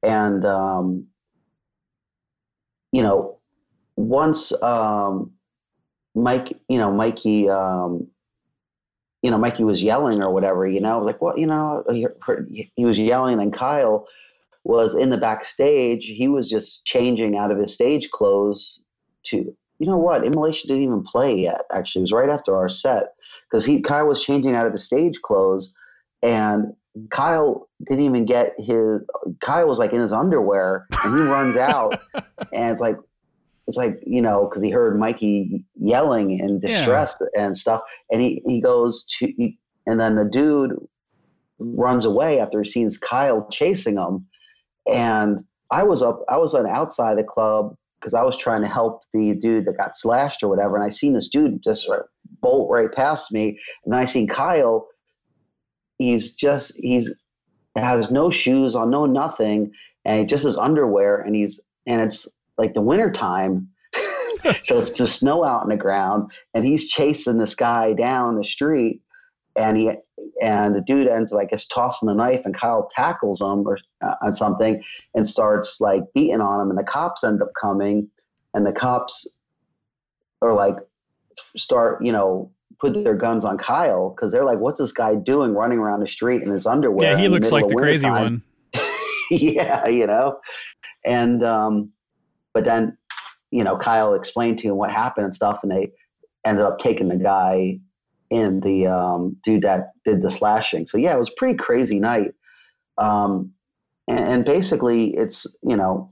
Speaker 1: and um, you know, once um, Mike, you know, Mikey, um, you know, Mikey was yelling or whatever, you know, like, what, you know, he, he was yelling and Kyle was in the backstage. He was just changing out of his stage clothes to, you know what, Immolation didn't even play yet. Actually, it was right after our set because he, Kyle was changing out of his stage clothes and Kyle didn't even get his, Kyle was like in his underwear and he runs out (laughs) and it's like, it's like you know because he heard Mikey yelling in distress yeah. and stuff, and he he goes to he, and then the dude runs away after he sees Kyle chasing him, and I was up I was on outside the club because I was trying to help the dude that got slashed or whatever, and I seen this dude just bolt right past me, and then I seen Kyle. He's just he's has no shoes on, no nothing, and he just his underwear, and he's and it's like the winter time. (laughs) so it's the snow out in the ground, and he's chasing this guy down the street, and he and the dude ends up, I guess, tossing the knife, and Kyle tackles him or uh, on something and starts like beating on him, and the cops end up coming, and the cops are like start you know put their guns on Kyle because they're like, "What's this guy doing running around the street in his underwear?"
Speaker 2: Yeah, he looks like the crazy
Speaker 1: time? one. (laughs) yeah, you know, and um, but then, you know, Kyle explained to him what happened and stuff, and they ended up taking the guy in the um, dude that did the slashing. So yeah, it was pretty crazy night. Um, and, and, basically, it's you know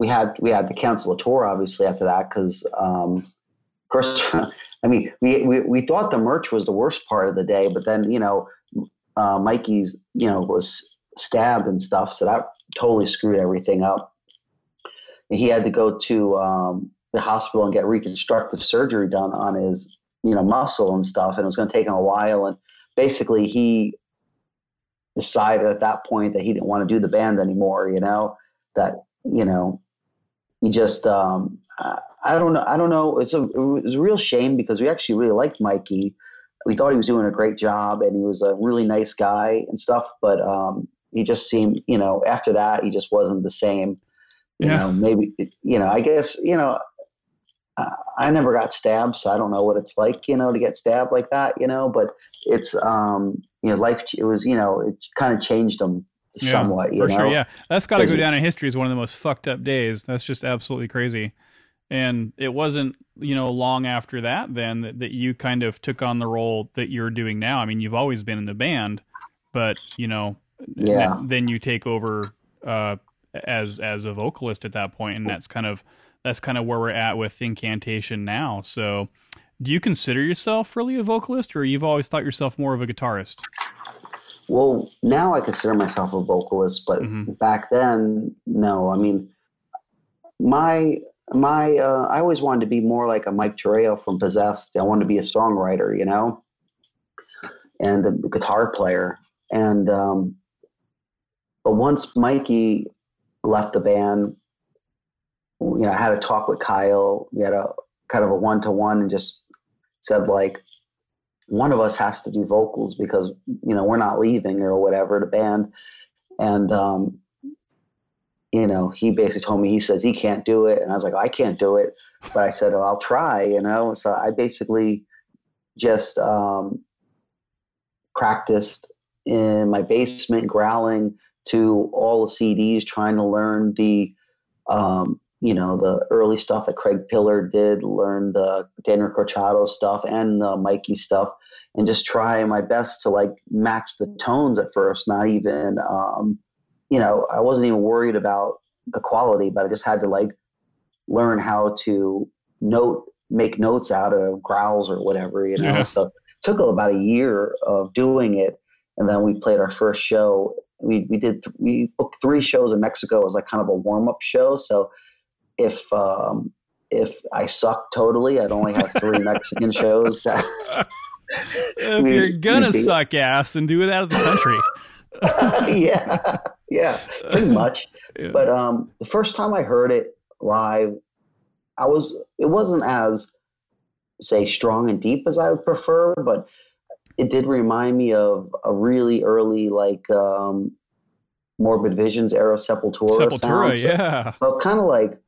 Speaker 1: we had we had the cancel a tour obviously after that because um, first (laughs) I mean we, we we thought the merch was the worst part of the day, but then you know uh, Mikey's you know was stabbed and stuff, so that totally screwed everything up. He had to go to um, the hospital and get reconstructive surgery done on his you know muscle and stuff, and it was going to take him a while. And basically, he decided at that point that he didn't want to do the band anymore. You know that you know he just um, I don't know I don't know it's a it was a real shame because we actually really liked Mikey. We thought he was doing a great job and he was a really nice guy and stuff, but um, he just seemed you know after that he just wasn't the same. You yeah. know maybe you know I guess you know I never got stabbed, so I don't know what it's like, you know, to get stabbed like that, you know. But it's, um, you know, life. It was, you know, it kind of changed them yeah, somewhat. You
Speaker 2: for
Speaker 1: know?
Speaker 2: sure, yeah, that's got to go down in history as one of the most fucked up days. That's just absolutely crazy. And it wasn't, you know, long after that then that, that you kind of took on the role that you're doing now. I mean, you've always been in the band, but you know, yeah. then, then you take over uh, as as a vocalist at that point, and that's kind of that's kind of where we're at with incantation now. So, do you consider yourself really a vocalist, or you've always thought yourself more of a guitarist?
Speaker 1: Well, now I consider myself a vocalist, but mm-hmm. back then, no. I mean, my my uh, I always wanted to be more like a Mike Torrao from Possessed. I wanted to be a songwriter, you know, and a guitar player. And um, but once Mikey left the band, you know, I had a talk with Kyle. We had a kind of a one to one and just said like, one of us has to do vocals because you know we're not leaving or whatever the band, and um, you know he basically told me he says he can't do it, and I was like I can't do it, but I said I'll try, you know. So I basically just um, practiced in my basement growling to all the CDs, trying to learn the um, you know, the early stuff that Craig Pillard did, learn the Daniel Corchado stuff and the Mikey stuff, and just try my best to like match the tones at first. Not even, um, you know, I wasn't even worried about the quality, but I just had to like learn how to note, make notes out of growls or whatever, you know. Yeah. So it took about a year of doing it, and then we played our first show. We we did we booked three shows in Mexico. as like kind of a warm up show, so if um, if I suck totally, I'd only have three (laughs) Mexican shows. That
Speaker 2: if we, you're gonna suck ass, then do it out of the
Speaker 1: country. (laughs) yeah, yeah, pretty much. (laughs) Yeah. But um, the first time I heard it live, I was it wasn't as say strong and deep as I would prefer, but it did remind me of a really early like um, Morbid Visions era Sepultura.
Speaker 2: Sepultura,
Speaker 1: sound.
Speaker 2: yeah.
Speaker 1: So it's kind of like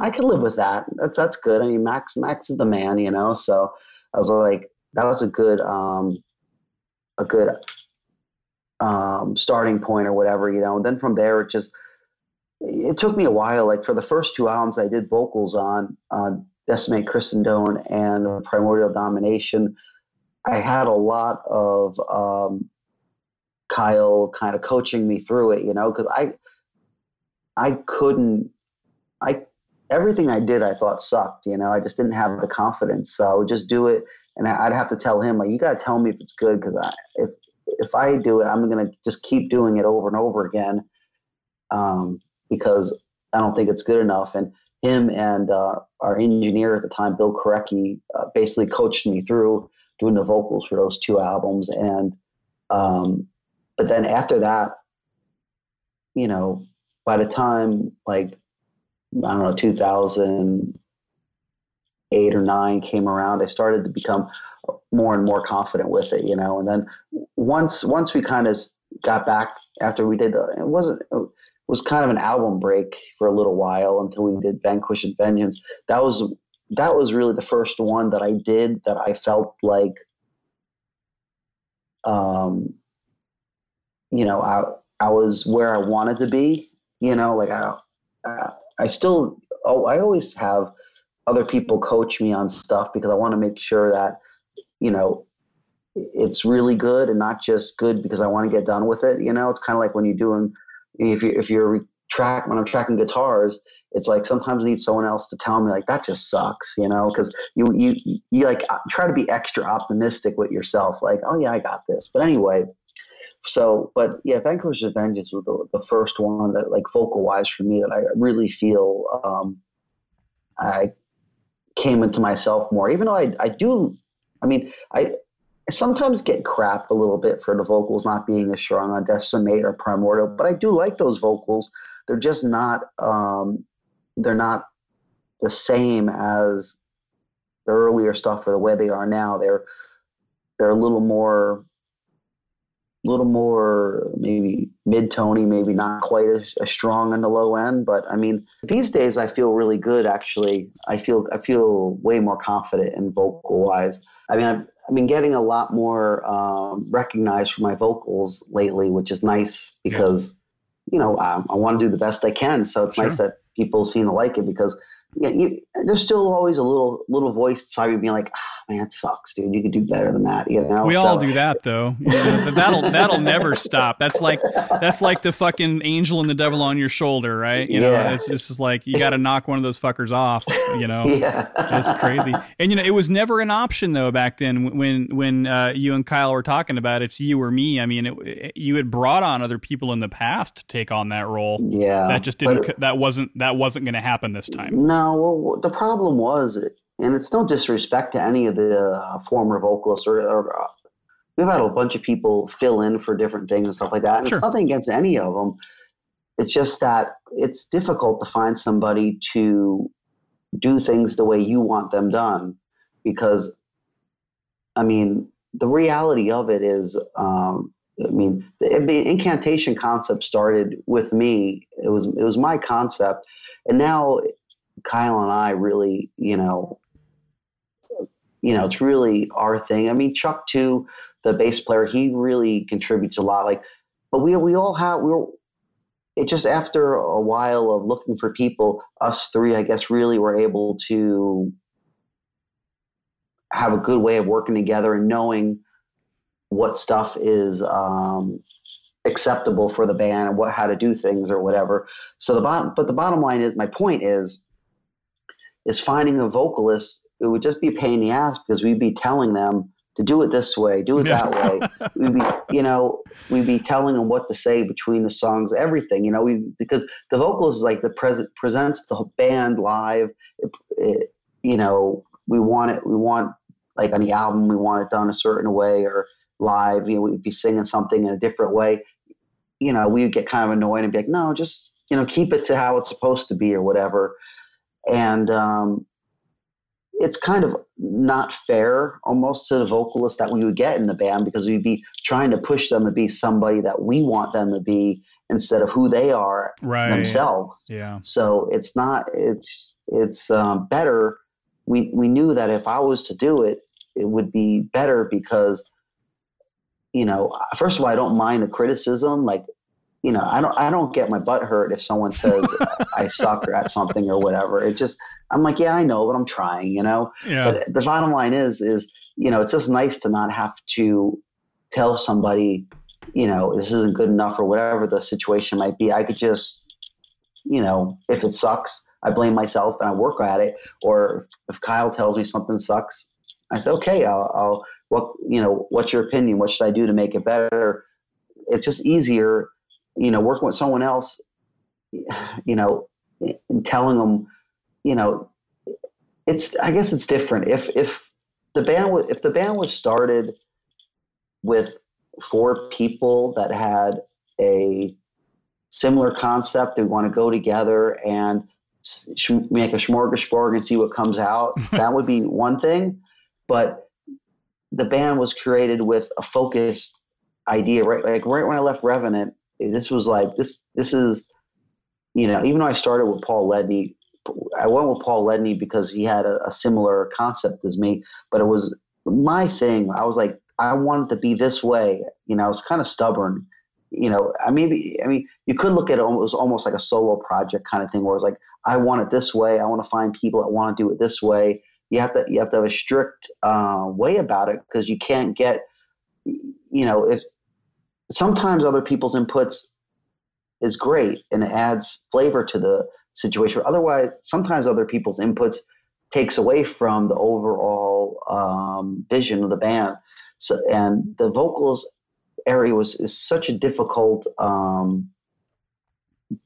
Speaker 1: I could live with that. That's that's good. I mean, Max Max is the man, you know. So I was like, that was a good um, a good um, starting point or whatever, you know. And then from there, it just it took me a while. Like for the first two albums, I did vocals on uh, Decimate Christendom and Primordial Domination. I had a lot of um, Kyle kind of coaching me through it, you know, because I I couldn't I everything I did, I thought sucked. You know, I just didn't have the confidence. So I would just do it, and I'd have to tell him like, "You got to tell me if it's good," because I, if if I do it, I'm gonna just keep doing it over and over again, um, because I don't think it's good enough. And him and uh, our engineer at the time, Bill Korecky, uh, basically coached me through doing the vocals for those two albums. And um, but then after that, you know, by the time like I don't know, 2008 or nine came around, I started to become more and more confident with it, you know. And then once once we kind of got back after we did, it wasn't it was kind of an album break for a little while until we did Vanquish in Vengeance. That was that was really the first one that I did that I felt like, um, you know, I I was where I wanted to be. You know, like I. I still, oh, I always have other people coach me on stuff because I want to make sure that, you know, it's really good and not just good because I want to get done with it. You know, it's kind of like when you're doing if you if you're track when I'm tracking guitars, it's like sometimes I need someone else to tell me like that just sucks, you know, because you you you like uh, try to be extra optimistic with yourself, like oh yeah I got this. But anyway, so but yeah, Vanquish's Vengeance was the, the first one that like vocal wise for me that I really feel um, I came into myself more. Even though I I do, I mean I I sometimes get crap a little bit for the vocals not being as strong on Decimate or Primordial, but I do like those vocals. They're just not um, they're not the same as the earlier stuff or the way they are now. They're they're a little more a little more maybe mid-tony, maybe not quite as, as, strong on the low end. But I mean, these days I feel really good. Actually, I feel I feel way more confident in vocal wise. I mean, I've, I've been getting a lot more um, recognized for my vocals lately, which is nice because yeah. you know I, I want to do the best I can. So it's sure. nice that people seem to like it because yeah, you, there's still always a little little voice inside you being like, oh, "Man, it sucks, dude. You could do better than that." You know.
Speaker 2: We so. all do that though. You know, that'll that'll never stop. That's like that's like the fucking angel and the devil on your shoulder, right? You yeah. know, it's just like you got to knock one of those fuckers off. You know. (laughs)
Speaker 1: Yeah.
Speaker 2: That's crazy. And you know, it was never an option though back then when when uh, you and Kyle were talking about it, it's you or me. I mean, it, it, you had brought on other people in the past to take on that role.
Speaker 1: Yeah.
Speaker 2: That just didn't. But, that wasn't that wasn't going to happen this time.
Speaker 1: No well, the problem was, and it's no disrespect to any of the uh, former vocalists, or, or uh, we've had a bunch of people fill in for different things and stuff like that. And sure. it's nothing against any of them. It's just that it's difficult to find somebody to do things the way you want them done because, I mean, the reality of it is, um, I mean, the, the incantation concept started with me. It was it was my concept, and now Kyle and I really, you know, you know, it's really our thing. I mean, Chuck too, the bass player, he really contributes a lot. Like, but we we all have we. It just after a while of looking for people, us three, I guess, really were able to have a good way of working together and knowing what stuff is um, acceptable for the band and what how to do things or whatever. So the bottom, but the bottom line is, my point is, is finding a vocalist. It would just be a pain in the ass because we'd be telling them to do it this way, do it that way. (laughs) We'd be, you know, we'd be telling them what to say between the songs, everything, you know, we because the vocalist is like the present presents the band live. It, it, you know, we want it. We want like on the album, we want it done a certain way, or live. You know, we'd be singing something in a different way. You know, we'd get kind of annoyed and be like, no, just you know, keep it to how it's supposed to be or whatever and um, it's kind of not fair almost to the vocalists that we would get in the band because we'd be trying to push them to be somebody that we want them to be instead of who they are
Speaker 2: right.
Speaker 1: themselves.
Speaker 2: Yeah.
Speaker 1: So it's not it's it's um, better. We we knew that if I was to do it, it would be better because you know first of all I don't mind the criticism like you know, I don't I don't get my butt hurt if someone says (laughs) I suck at something or whatever. It just I'm like, yeah, I know, but I'm trying, you know.
Speaker 2: Yeah.
Speaker 1: But the bottom line is is you know, it's just nice to not have to tell somebody, you know, this isn't good enough or whatever the situation might be. I could just, you know, if it sucks, I blame myself and I work at it. Or if Kyle tells me something sucks, I say, okay, I'll, I'll what you know, what's your opinion? What should I do to make it better? It's just easier you know, working with someone else, you know, and telling them, you know, it's I guess it's different. If if the band was if the band was started with four people that had a similar concept, they want to go together and make a smorgasbord and see what comes out. (laughs) that would be one thing, but the band was created with a focused idea. Right, like right when I left Revenant, this was like this this is you know even though I started with Paul Ledney, I went with Paul Ledney because he had a, a similar concept as me, but it was my thing. I was like I wanted to be this way. You know, I was kind of stubborn. You know, I mean, I mean, you could look at it almost almost like a solo project kind of thing, where it's like I want it this way. I want to find people that want to do it this way. You have to you have to have a strict uh, way about it because you can't get you know, if sometimes other people's inputs is great and it adds flavor to the situation. Otherwise, sometimes other people's inputs takes away from the overall um, vision of the band. So, and the vocals area was is such a difficult, um,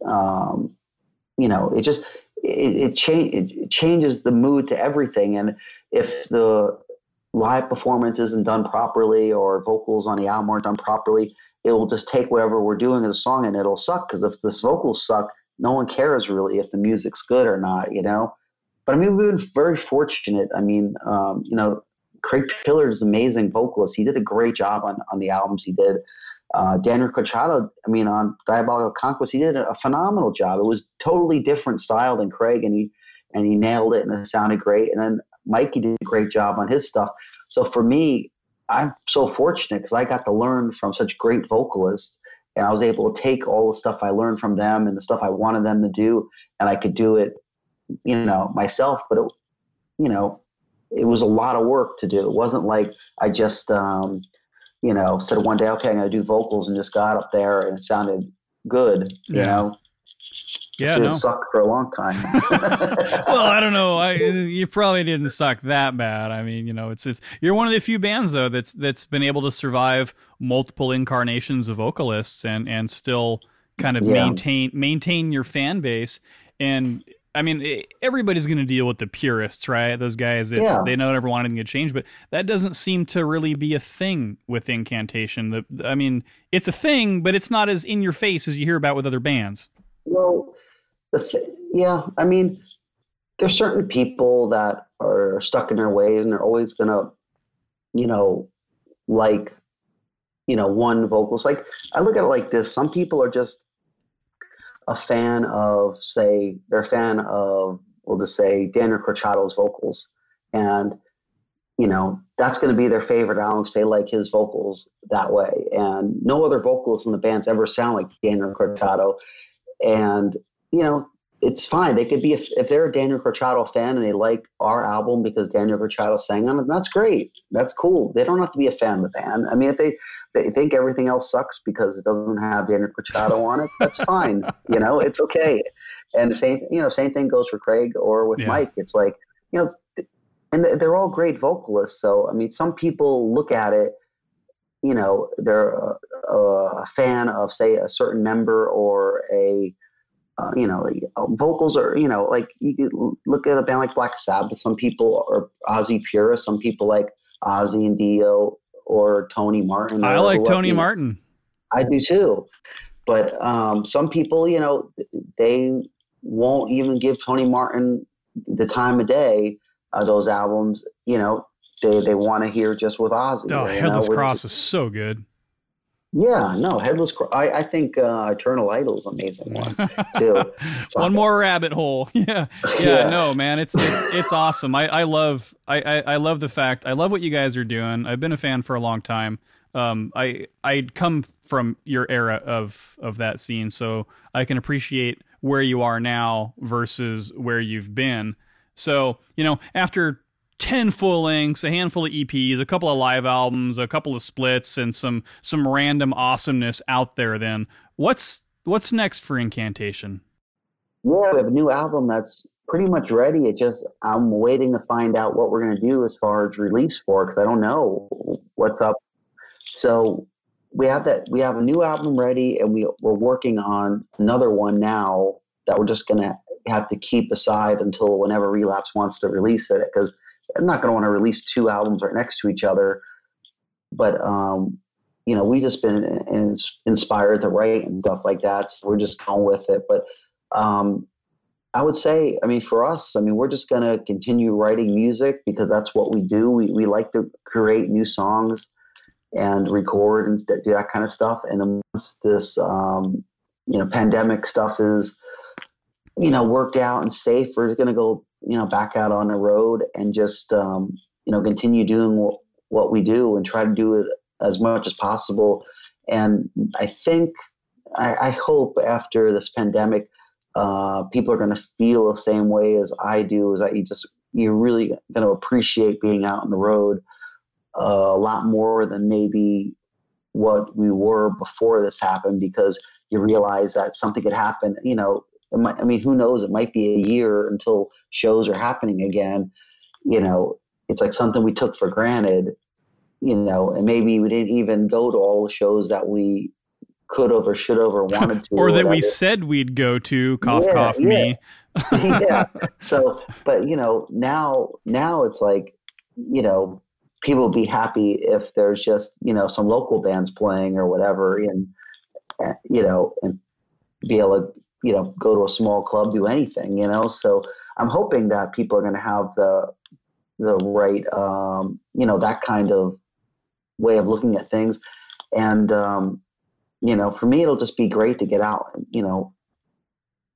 Speaker 1: um, you know, it just it, it, cha- it changes the mood to everything. And if the live performance isn't done properly or vocals on the album aren't done properly, it will just take whatever we're doing as a song and it'll suck because if the vocals suck, no one cares really if the music's good or not, you know. But I mean, we've been very fortunate. I mean, um, you know, Craig Pillard is an amazing vocalist. He did a great job on on the albums he did. Uh, Daniel Corchado, I mean, on Diabolical Conquest, he did a phenomenal job. It was totally different style than Craig, and he and he nailed it, and it sounded great. And then Mikey did a great job on his stuff. So for me, I'm so fortunate because I got to learn from such great vocalists and I was able to take all the stuff I learned from them and the stuff I wanted them to do, and I could do it, you know, myself. But it, you know, it was a lot of work to do. It wasn't like I just, um, you know, said one day, okay, I'm going to do vocals, and just got up there and it sounded good. You know,
Speaker 2: yeah, no.
Speaker 1: sucked for a long time. (laughs)
Speaker 2: well, I don't know. I, you probably didn't suck that bad. I mean, you know, it's it's you're one of the few bands though that's that's been able to survive multiple incarnations of vocalists and and still kind of yeah. maintain maintain your fan base. And I mean, everybody's going to deal with the purists, right? Those guys that yeah. they don't ever want anything to change, but that doesn't seem to really be a thing with incantation. The, I mean, it's a thing, but it's not as in your face as you hear about with other bands.
Speaker 1: Well, yeah, I mean, there's certain people that are stuck in their ways and they're always gonna, you know, like, you know, one vocals. Like I look at it like this: some people are just a fan of, say, they're a fan of, we'll just say, Daniel Corchado's vocals, and you know that's going to be their favorite album. They like his vocals that way, and no other vocalists in the bands ever sound like Daniel Corchado. And you know, it's fine. They could be if, if they're a Daniel Corchado fan and they like our album because Daniel Corchado sang on it. That's great. That's cool. They don't have to be a fan of the band. I mean, if they they think everything else sucks because it doesn't have Daniel Corchado on it, that's fine. (laughs) You know, it's okay. And the same you know same thing goes for Craig or with yeah. Mike. It's like you know, and they're all great vocalists. So I mean, some people look at it. You know, they're a, a fan of say a certain member or a uh, you know, uh, vocals are, you know, like you look at a band like Black Sabbath. Some people are Ozzy purists. Some people like Ozzy and Dio or Tony Martin.
Speaker 2: I like Tony Martin.
Speaker 1: I do too. But um, some people, you know, they won't even give Tony Martin the time of day of those albums. You know, they, they want to hear just with Ozzy.
Speaker 2: Oh, Headless know, Cross is so good.
Speaker 1: Yeah, no, headless. I, I think uh, Eternal Idol is amazing one (laughs) too. (laughs)
Speaker 2: one more rabbit hole. (laughs) Yeah, yeah, yeah, No, man, it's it's it's awesome. I, I love I, I, I love the fact I love what you guys are doing. I've been a fan for a long time. Um, I I come from your era of of that scene, so I can appreciate where you are now versus where you've been. So you know, after 10 full lengths, a handful of EPs, a couple of live albums, a couple of splits and some some random awesomeness out there then. What's what's next for Incantation?
Speaker 1: Yeah, we have a new album that's pretty much ready. It just I'm waiting to find out what we're going to do as far as release for cuz I don't know what's up. So we have that we have a new album ready and we we're working on another one now that we're just going to have to keep aside until whenever Relapse wants to release it because I'm not going to want to release two albums right next to each other, but um, you know, we just been in, inspired to write and stuff like that. So we're just going with it. But um, I would say, I mean, for us, I mean, we're just going to continue writing music because that's what we do. We we like to create new songs and record and do that kind of stuff. And once this, um, you know, pandemic stuff is, you know, worked out and safe, we're going to go you know back out on the road and just um, you know continue doing what, what we do and try to do it as much as possible. And I think I, I hope after this pandemic, uh, people are going to feel the same way as I do. Is that you just you're really going to appreciate being out on the road a lot more than maybe what we were before this happened because you realize that something could happen. You know, might, I mean, who knows? It might be a year until shows are happening again. You know, it's like something we took for granted. You know, and maybe we didn't even go to all the shows that we could have or should have or (laughs) wanted to,
Speaker 2: or, or that we said we'd go to. Cough, yeah, cough,
Speaker 1: yeah.
Speaker 2: me. (laughs)
Speaker 1: yeah. (laughs) So, but you know, now now it's like, you know, people be happy if there's just you know some local bands playing or whatever, and eh, you know, and be able to you know go to a small club, do anything, you know. So I'm hoping that people are going to have the the right um, you know that kind of way of looking at things, and um, you know, for me, it'll just be great to get out, and, you know,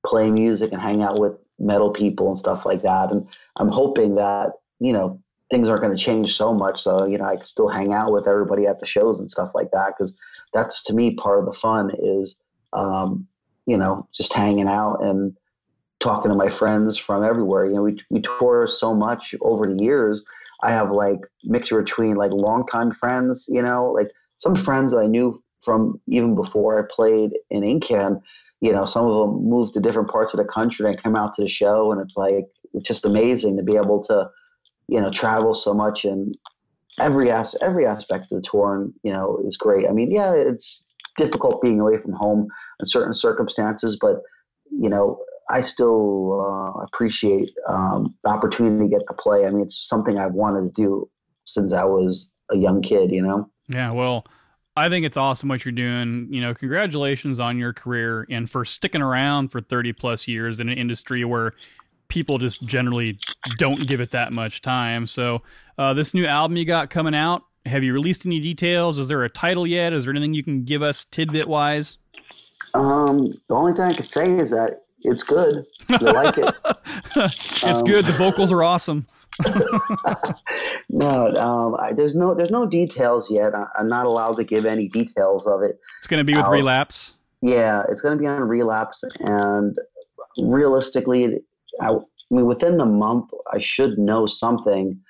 Speaker 1: play music and hang out with metal people and stuff like that. And I'm hoping that you know things aren't going to change so much. So, you know, I can still hang out with everybody at the shows and stuff like that. Cause that's to me part of the fun is, um, you know, just hanging out and talking to my friends from everywhere. You know, we, we tour so much over the years. I have like mixture between like longtime friends, you know, like some friends I knew from even before I played in Incan, you know, some of them moved to different parts of the country and come out to the show. And it's like, it's just amazing to be able to, you know travel so much and every as every aspect of the tour and, you know is great i mean yeah it's difficult being away from home in certain circumstances but you know i still uh, appreciate um, the opportunity to get to play i mean it's something i've wanted to do since i was a young kid you know
Speaker 2: yeah well I think it's awesome what you're doing. You know, congratulations on your career and for sticking around for 30 plus years in an industry where people just generally don't give it that much time. So, uh, this new album you got coming out, have you released any details? Is there a title yet? Is there anything you can give us tidbit wise?
Speaker 1: Um, the only thing I can say is that it's good. You like it? (laughs)
Speaker 2: it's um, good. The vocals are awesome. (laughs)
Speaker 1: no, um, I, there's no there's no details yet. I, am not allowed to give any details of it.
Speaker 2: It's going to be with Relapse.
Speaker 1: Yeah, it's going to be on Relapse, and realistically, I, I mean, within the month, I should know something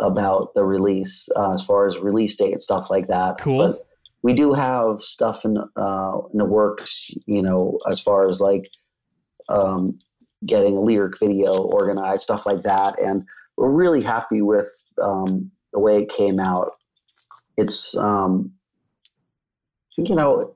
Speaker 1: about the release uh, as far as release date and stuff like that.
Speaker 2: Cool.
Speaker 1: But we do have stuff in uh, in the works, you know, as far as like um, getting a lyric video organized, stuff like that, and we're really happy with um, the way it came out. It's um, you know,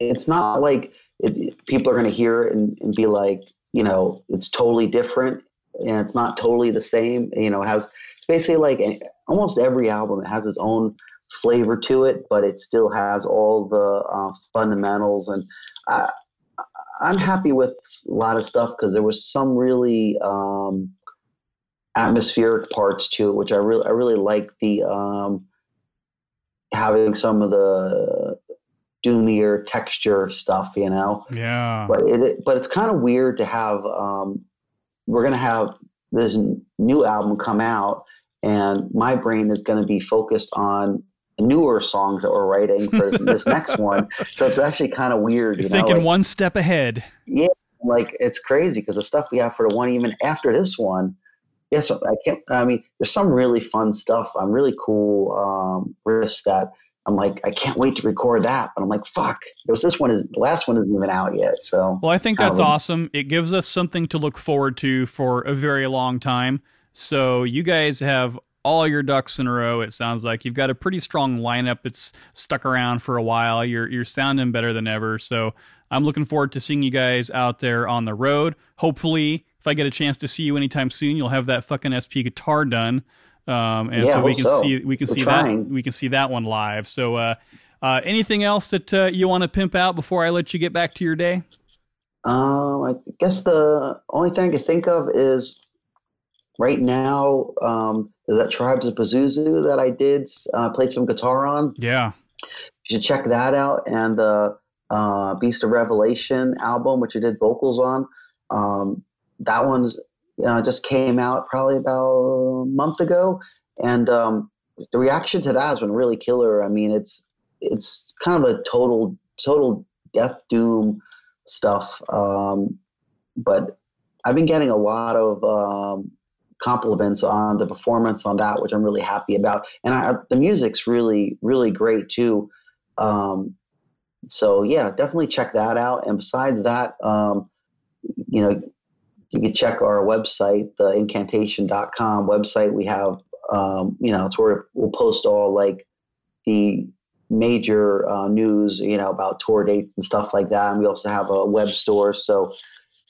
Speaker 1: it's not like it, people are going to hear it and, and be like, you know it's totally different and it's not totally the same you know it has it's basically like almost every album it has its own flavor to it but it still has all the uh, fundamentals and I, i'm happy with a lot of stuff because there was some really um, atmospheric parts to it which i really i really like the um, having some of the doomier texture stuff, you know.
Speaker 2: Yeah.
Speaker 1: But it, but it's kind of weird to have. Um, we're gonna have this new album come out, and my brain is going to be focused on newer songs that we're writing for this, (laughs) next one. So it's actually kind of weird.
Speaker 2: You're
Speaker 1: you
Speaker 2: thinking
Speaker 1: like,
Speaker 2: one step ahead.
Speaker 1: Yeah, like it's crazy because the stuff we have for the one even after this one. Yes, yeah, so I can't. I mean, there's some really fun stuff. I'm really cool um, riffs that I'm like, I can't wait to record that. But I'm like, fuck, there was this one is the last one isn't even out yet. So
Speaker 2: Well, I think that's um, awesome. It gives us something to look forward to for a very long time. So you guys have all your ducks in a row. It sounds like you've got a pretty strong lineup. It's stuck around for a while. You're you're sounding better than ever. So I'm looking forward to seeing you guys out there on the road. Hopefully, if I get a chance to see you anytime soon, you'll have that fucking SP guitar done. Um, and
Speaker 1: yeah,
Speaker 2: so we can
Speaker 1: so.
Speaker 2: see we can
Speaker 1: We're
Speaker 2: see
Speaker 1: trying.
Speaker 2: that we can see that one live. So uh, uh, anything else that uh, you want to pimp out before I let you get back to your day?
Speaker 1: Um, I guess the only thing I can think of is right now um, that Tribes of Pazuzu that I did uh, played some guitar on.
Speaker 2: Yeah,
Speaker 1: you should check that out. And the uh, Beast of Revelation album, which I did vocals on. Um, that one's uh, just came out probably about a month ago, and um, the reaction to that has been really killer. I mean, it's it's kind of a total total death doom stuff, um, but I've been getting a lot of um, compliments on the performance on that, which I'm really happy about. And I, the music's really, really great too. Um, so yeah, definitely check that out. And besides that, um, you know, you can check our website, the incantation.com website. We have, um, you know, it's where we'll post all like the major uh, news, you know, about tour dates and stuff like that. And we also have a web store. So,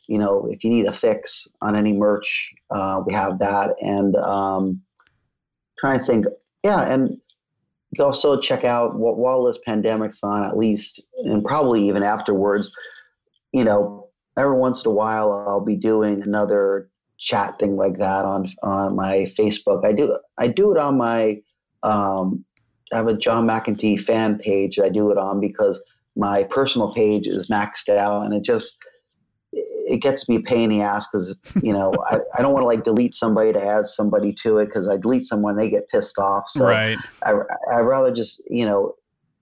Speaker 1: you know, if you need a fix on any merch, uh, we have that. And um, trying to think, yeah, and you can also check out what while this pandemic's on, at least, and probably even afterwards. You know, every once in a while, I'll be doing another chat thing like that on on my Facebook. I do I do it on my um, I have a John McEntee fan page I do it on because my personal page is maxed out and it just it gets to be a pain in the ass because you know (laughs) I, I don't want to like delete somebody to add somebody to it because I delete someone they get pissed off so
Speaker 2: right.
Speaker 1: I I rather just you know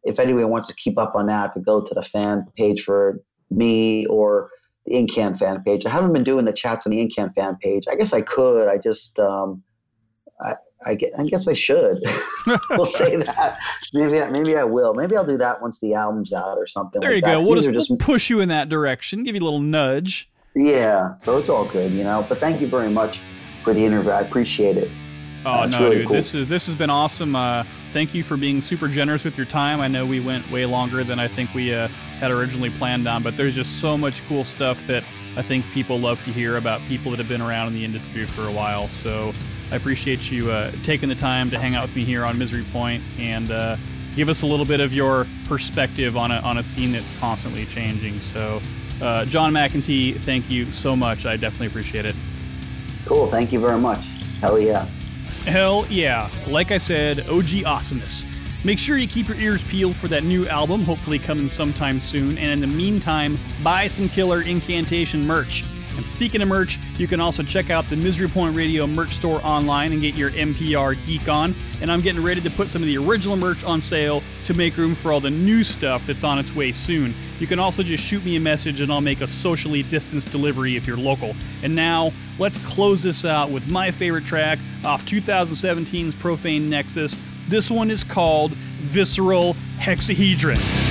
Speaker 1: if anyone wants to keep up on that to go to the fan page for me or the Incan fan page. I haven't been doing the chats on the Incan fan page. I guess I could. I just um, I, I, guess I should. (laughs) we'll (laughs) say that. Maybe maybe I will. Maybe I'll do that once the album's out or something.
Speaker 2: There
Speaker 1: like
Speaker 2: you
Speaker 1: that.
Speaker 2: go. We'll just, just, push you in that direction. Give you a little nudge.
Speaker 1: Yeah. So it's all good, you know. But thank you very much for the interview. I appreciate it.
Speaker 2: Oh uh, no, really dude! Cool. This is this has been awesome. Uh, thank you for being super generous with your time. I know we went way longer than I think we uh, had originally planned on, but there's just so much cool stuff that I think people love to hear about people that have been around in the industry for a while. So I appreciate you uh, taking the time to hang out with me here on Misery Point and uh, give us a little bit of your perspective on a on a scene that's constantly changing. So, uh, John McEntee, thank you so much. I definitely appreciate it.
Speaker 1: Cool. Thank you very much. Hell yeah.
Speaker 2: Hell yeah. Like I said, OG awesomeness. Make sure you keep your ears peeled for that new album, hopefully coming sometime soon. And in the meantime, buy some killer incantation merch. And speaking of merch, you can also check out the Misery Point Radio merch store online and get your MPR geek on. And I'm getting ready to put some of the original merch on sale to make room for all the new stuff that's on its way soon. You can also just shoot me a message and I'll make a socially distanced delivery if you're local. And now, let's close this out with my favorite track off 2017's Profane Nexus. This one is called Visceral Hexahedron.